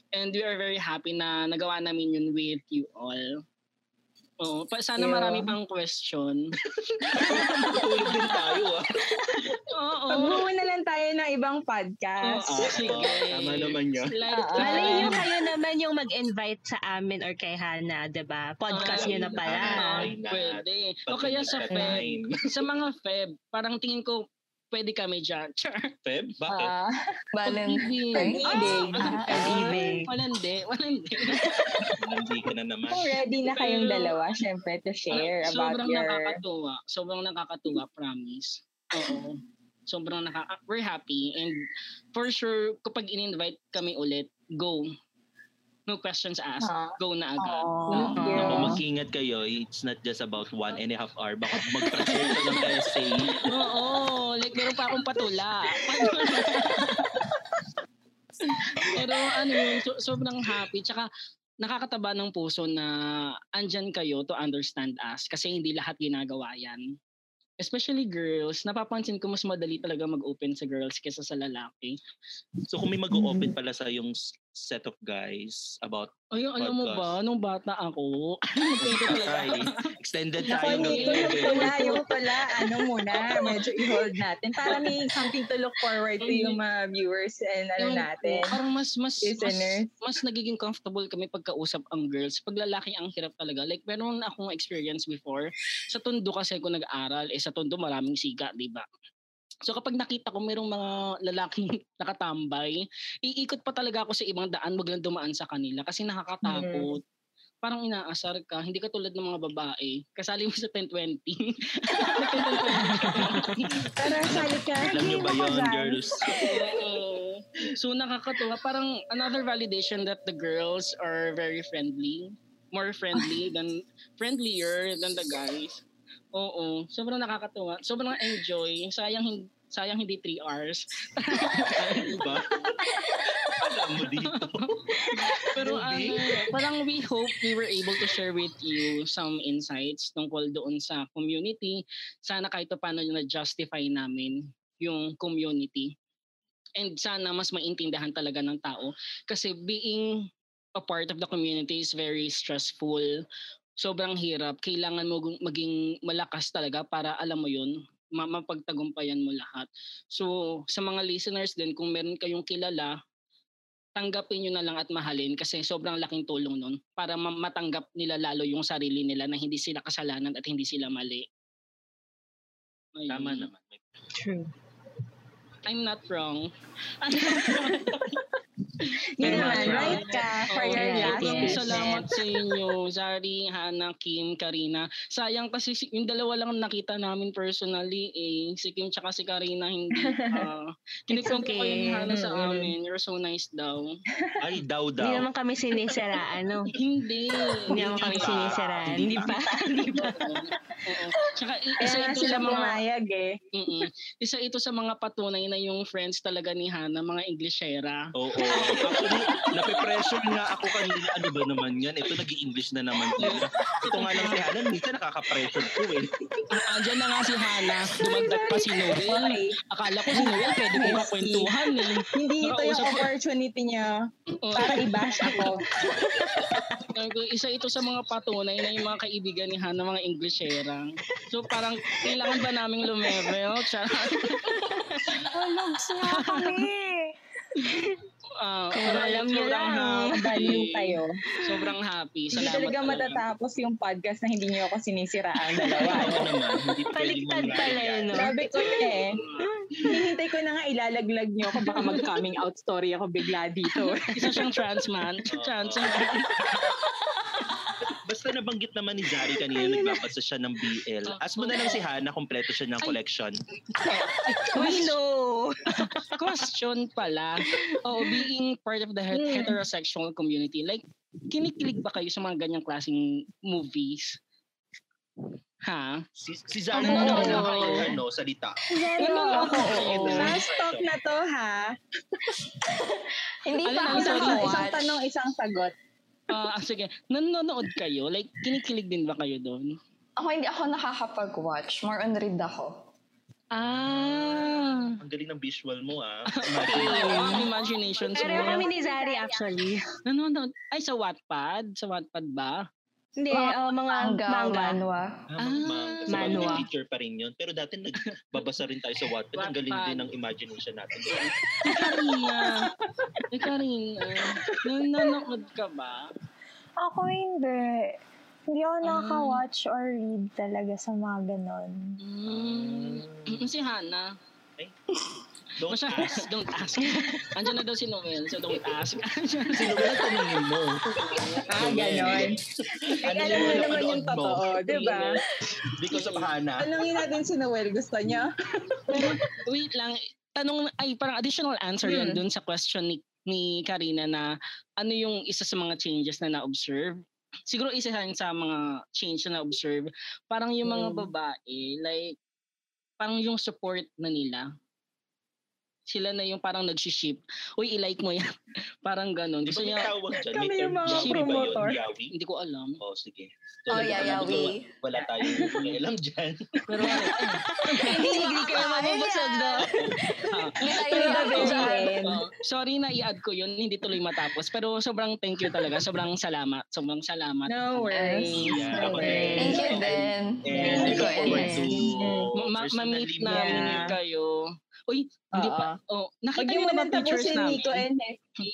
And we are very happy na nagawa namin yun with you all. Oo. Pa, sana Yeah. marami pang question. Tulog din tayo ah. Oo. Pagbuo na lang tayo ng ibang podcast. Oo, Ah, sige. Tama naman yun. Malay nyo kayo naman yung mag-invite sa amin or kay Hana, 'di ba? Podcast nyo na pala. Not? Pwede. O kaya sa Feb. Sa mga Feb, parang tingin ko pwede kami dyan. Char. Feb? Bakit? Ah, Valentine. Pag-ibig. Pag-ibig. Ah, Pag-ibig. Walandi. Walandi. Hindi ka na naman. kung ready na kayong Pero- dalawa, syempre, to share about Sobrang your... nakakatuwa. Sobrang nakakatuwa, promise. Oo. Sobrang nakaka... We're happy. And for sure, kapag in-invite kami ulit, go. No questions asked. Ah. Go na agad. Thank you. Ako, mag-ingat kayo. It's not just about one and a half hour. Baka mag-prepare ka ng essay. Oo, like meron pa akong patula. Pero ano yun, so, sobrang happy. Tsaka nakakataba ng puso na andyan kayo to understand us kasi hindi lahat ginagawa yan. Especially girls, napapansin ko mas madali talaga mag-open sa girls kaysa sa lalaki. So kung may mag-open pala sa yung set of guys about Ay, alam mo Podcast. ba, nung bata ako. Ay, extended tayo ng Nico, yung 11. pula, yung pula, ano muna, medyo i-hold natin para may something to look forward to yung mga viewers and ano natin. Parang mas mas mas, Listeners. mas nagiging comfortable kami pagkausap ang girls. Pag lalaki ang hirap talaga. Like meron akong experience before. Sa Tondo kasi ako nag-aral. Eh sa Tondo maraming siga, di ba? So kapag nakita ko merong mga lalaking nakatambay, iikot pa talaga ako sa ibang daan, wag lang dumaan sa kanila kasi nakakatakot. Parang inaasar ka, hindi ka tulad ng mga babae. Kasali mo sa 1020. Pero sali ka, Alam game ba yun, girls? So nakakatuwa. Parang another validation that the girls are very friendly. More friendly than, friendlier than the guys. Oo. Sobrang nakakatuwa. Sobrang enjoy. Sayang, hin- sayang hindi 3 hours. Ano ba? Alam mo dito. Pero ano, parang we hope we were able to share with you some insights tungkol doon sa community. Sana kahit pa paano na-justify namin yung community. And sana mas maintindihan talaga ng tao. Kasi being a part of the community is very stressful. Sobrang hirap. Kailangan mo maging malakas talaga para alam mo yun, ma- mapagtagumpayan mo lahat. So, sa mga listeners din, kung meron kayong kilala tanggapin nyo na lang at mahalin kasi sobrang laking tulong nun para ma- matanggap nila lalo yung sarili nila na hindi sila kasalanan at hindi sila mali. Ayun. Tama naman. True. I'm not wrong. Yun naman, right ka for Oo, your right, last yes. Salamat statement. sa inyo, Zari, Hana, Kim, Karina. Sayang kasi si- yung dalawa lang nakita namin personally eh. Si Kim tsaka si Karina hindi. Uh, hindi ko okay. kayo ni Hana sa Mm-mm. amin. You're so nice daw. Ay, daw Hindi daw. naman kami sinisiraan, no? Hindi. Hindi naman kami pa. sinisiraan. Hindi Hindi pa. Hindi pa. Oo. Tsaka Kaya isa nga ito sila sa mga pumayag eh. Mm-mm. Isa ito sa mga patunay na yung friends talaga ni Hana, mga Englishera. Oo. Actually, nape-pressure nga ako kanina. Ano ba naman yan? Ito, nag english na naman sila. Ito nga lang si Hanan, minsan nakaka-pressure ko eh. Ah, Andyan na nga si Hana, dumagdag pa si Noel. Akala ko si Noel pwede ko makwentuhan eh. Hindi ito yung opportunity niya para i-bash ako. Isa ito sa mga patunay na yung mga kaibigan ni Hana, mga Englishera. So parang kailangan ba naming lumevel? Charot. Logs nga kami. Ah, Kung pero alam niyo sobrang lang. happy. Value kayo. Sobrang happy. Hindi Salamat talaga matatapos yung podcast na hindi niyo ako sinisiraan dalawa. Ano naman, hindi pwedeng Baliktad mangyari pala yun, no? Sabi ko eh. Hinihintay ko na nga ilalaglag niyo ako baka mag-coming out story ako bigla dito. Isa siyang trans man. Trans man. Basta nabanggit naman ni Zari kanina, nagbabasa siya ng BL. As mo na lang si Hana, kompleto siya ng collection. We know. Question pala. Oh, being part of the het- Hmm. heterosexual community, like, kinikilig ba kayo sa mga ganyang klaseng movies? Ha? Si, si Zari Oo. na naman ang kanyang ano, salita. Ano ako? oo. Last talk na to ha. Hindi Alin pa Isang, isang tanong, isang sagot. Ah, sige. Nanonood kayo? Like, kinikilig din ba kayo doon? Ako hindi ako nakakapag-watch. More on read ako. Ah. Ang galing ng visual mo ah. Wow, imagination Pero kami ni Zari actually. Nanonood. Ay, sa Wattpad? Sa Wattpad ba? Hindi, oh, mga Manga, manga. manhwa. Ah, Ah, sa manhwa. teacher pa rin yun. Pero dati nagbabasa rin tayo sa Wattpad. Ang galing Wattpad. din ng imagination natin. Si Karina. Si Karina. Nanonood ka ba? Ako hindi. Hindi ako Ah. nakaka-watch or read talaga sa mga ganon. Mm. Si Hana. Don't Masya, ask. don't ask. Andiyan na daw si Noel, so don't ask. Sino ba ang tanongin mo? Ah, ganon. Ay, Ano alam mo yung naman yung totoo, di ba? Because of Hana. Tanungin natin si Noel, gusto niya? Wait lang, tanong ay parang additional answer yun Hmm. dun sa question ni ni Karina na ano yung isa sa mga changes na na-observe. Siguro isa yan sa mga change na na-observe. Parang yung mga Hmm. babae, like, parang yung support na nila. Sila na yung parang nag-ship. Uy, i-like mo yan. parang ganun. Gusto niya, tawag dyan? Kami yung mga promotor. Hindi ko alam. Oh, sige. Oh, Talaga, yayawi. alam ko, Wala tayong alam dyan. Pero ay, Hindi, hindi kayo mabubusog do. ah. Oh, sorry na i-add ko yun, hindi tuloy matapos. Pero sobrang thank you talaga. Sobrang salamat. Sobrang salamat. No worries. Yeah, No okay. Thank worries. you din. And ma- ma-meet personally namin Yeah. kayo. Uy, hindi pa. Oh, nakita Huwag niyo mo na nang pictures tapusin namin? Nico and Nesty.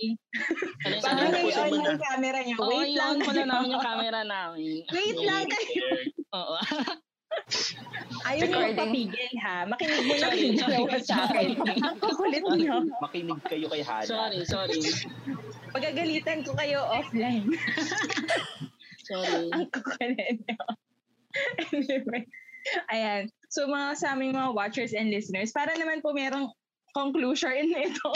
Ano, Paano ano? Tapusin yung on mo na. yung camera niyo? Oo, Wait lang. i-on pala namin yung camera namin. Wait lang kayo. Oo. Ayaw niyo Recording. papigil ha. Makinig mo lang Sorry, yung sorry, dalawa sa akin. Ang kukulit niyo. Makinig kayo kay Hana. sorry, sorry. Pagagalitan ko kayo offline. Sorry. Ang kukulit niyo. anyway. Ayan. So mga sa aming mga watchers and listeners, para naman po merong conclusion nito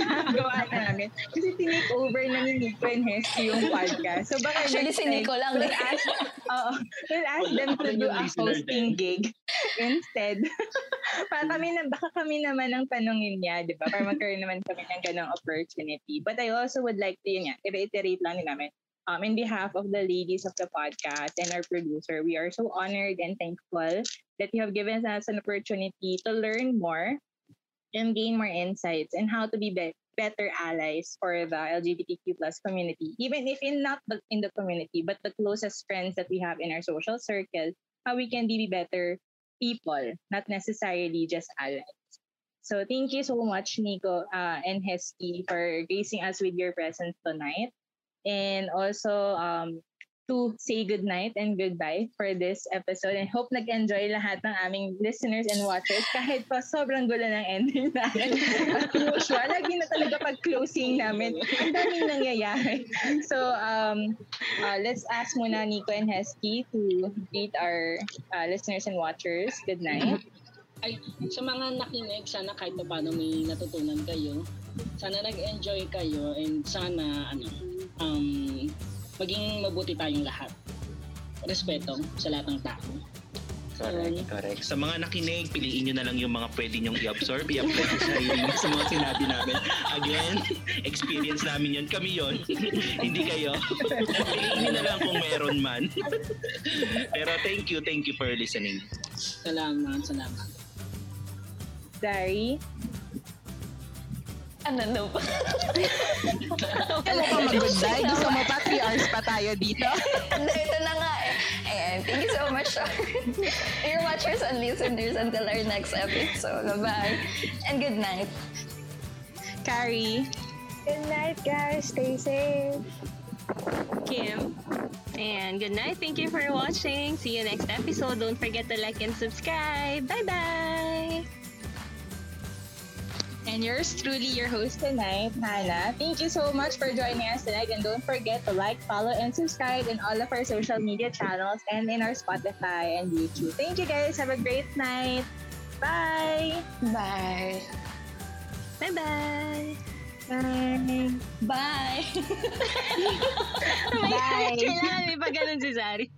ginagawa namin. Kasi tinake over na ni Nico and Hesky yung podcast. So baka Actually, si Nico lang We'll eh. ask, oo, we'll ask them to do a hosting gig instead. para kami na, baka kami naman ang tanongin niya, di ba? Para magkaroon naman kami ng ganong opportunity. But I also would like to, yun nga, i-reiterate lang din namin, um, in behalf of the ladies of the podcast and our producer, we are so honored and thankful that you have given us an opportunity to learn more and gain more insights and how to be, be- better allies for the LGBTQ plus community, even if in not the, in the community, but the closest friends that we have in our social circle, how we can be better people, not necessarily just allies. So thank you so much, Nico uh, and Hesky, for gracing us with your presence tonight. And also, um, to say goodnight and goodbye for this episode and hope nag-enjoy lahat ng aming listeners and watchers kahit pa sobrang gulo ng ending namin. As usual, lagi na talaga pag closing namin, ang daming nangyayari. So, um, uh, let's ask muna Nico and Hesky to greet our uh, listeners and watchers. Good night. Ay, sa mga nakinig, sana kahit pa paano may natutunan kayo. Sana nag-enjoy kayo and sana ano, um, maging mabuti tayong lahat. Respeto sa lahat ng tao. Correct, correct. Sa mga nakinig, piliin nyo na lang yung mga pwede nyong i-absorb, i-apply sa sarili sa mga sinabi namin. Again, experience namin yun. Kami yun. Hindi kayo. piliin nyo na lang kung meron man. Pero thank you, thank you for listening. Salamat, salamat. Dari, Ano no ba? Ano pa mag-goodbye? Gusto mo pa 3 hours pa tayo dito? Ano, ito na nga eh. Ayan, thank you so much dear watchers and listeners until our next episode. Bye-bye. And good night. Carrie, Good night, guys. Stay safe. Kim, and good night. Thank you for watching. See you next episode. Don't forget to like and subscribe. Bye bye. And yours truly, your host tonight, Hannah. Thank you so much for joining us tonight. And don't forget to like, follow, and subscribe in all of our social media channels and in our Spotify and YouTube. Thank you guys. Have a great night. Bye. Bye. Bye bye. Bye. Bye. Bye. Bye. Kailangan may pa ganun si Zari.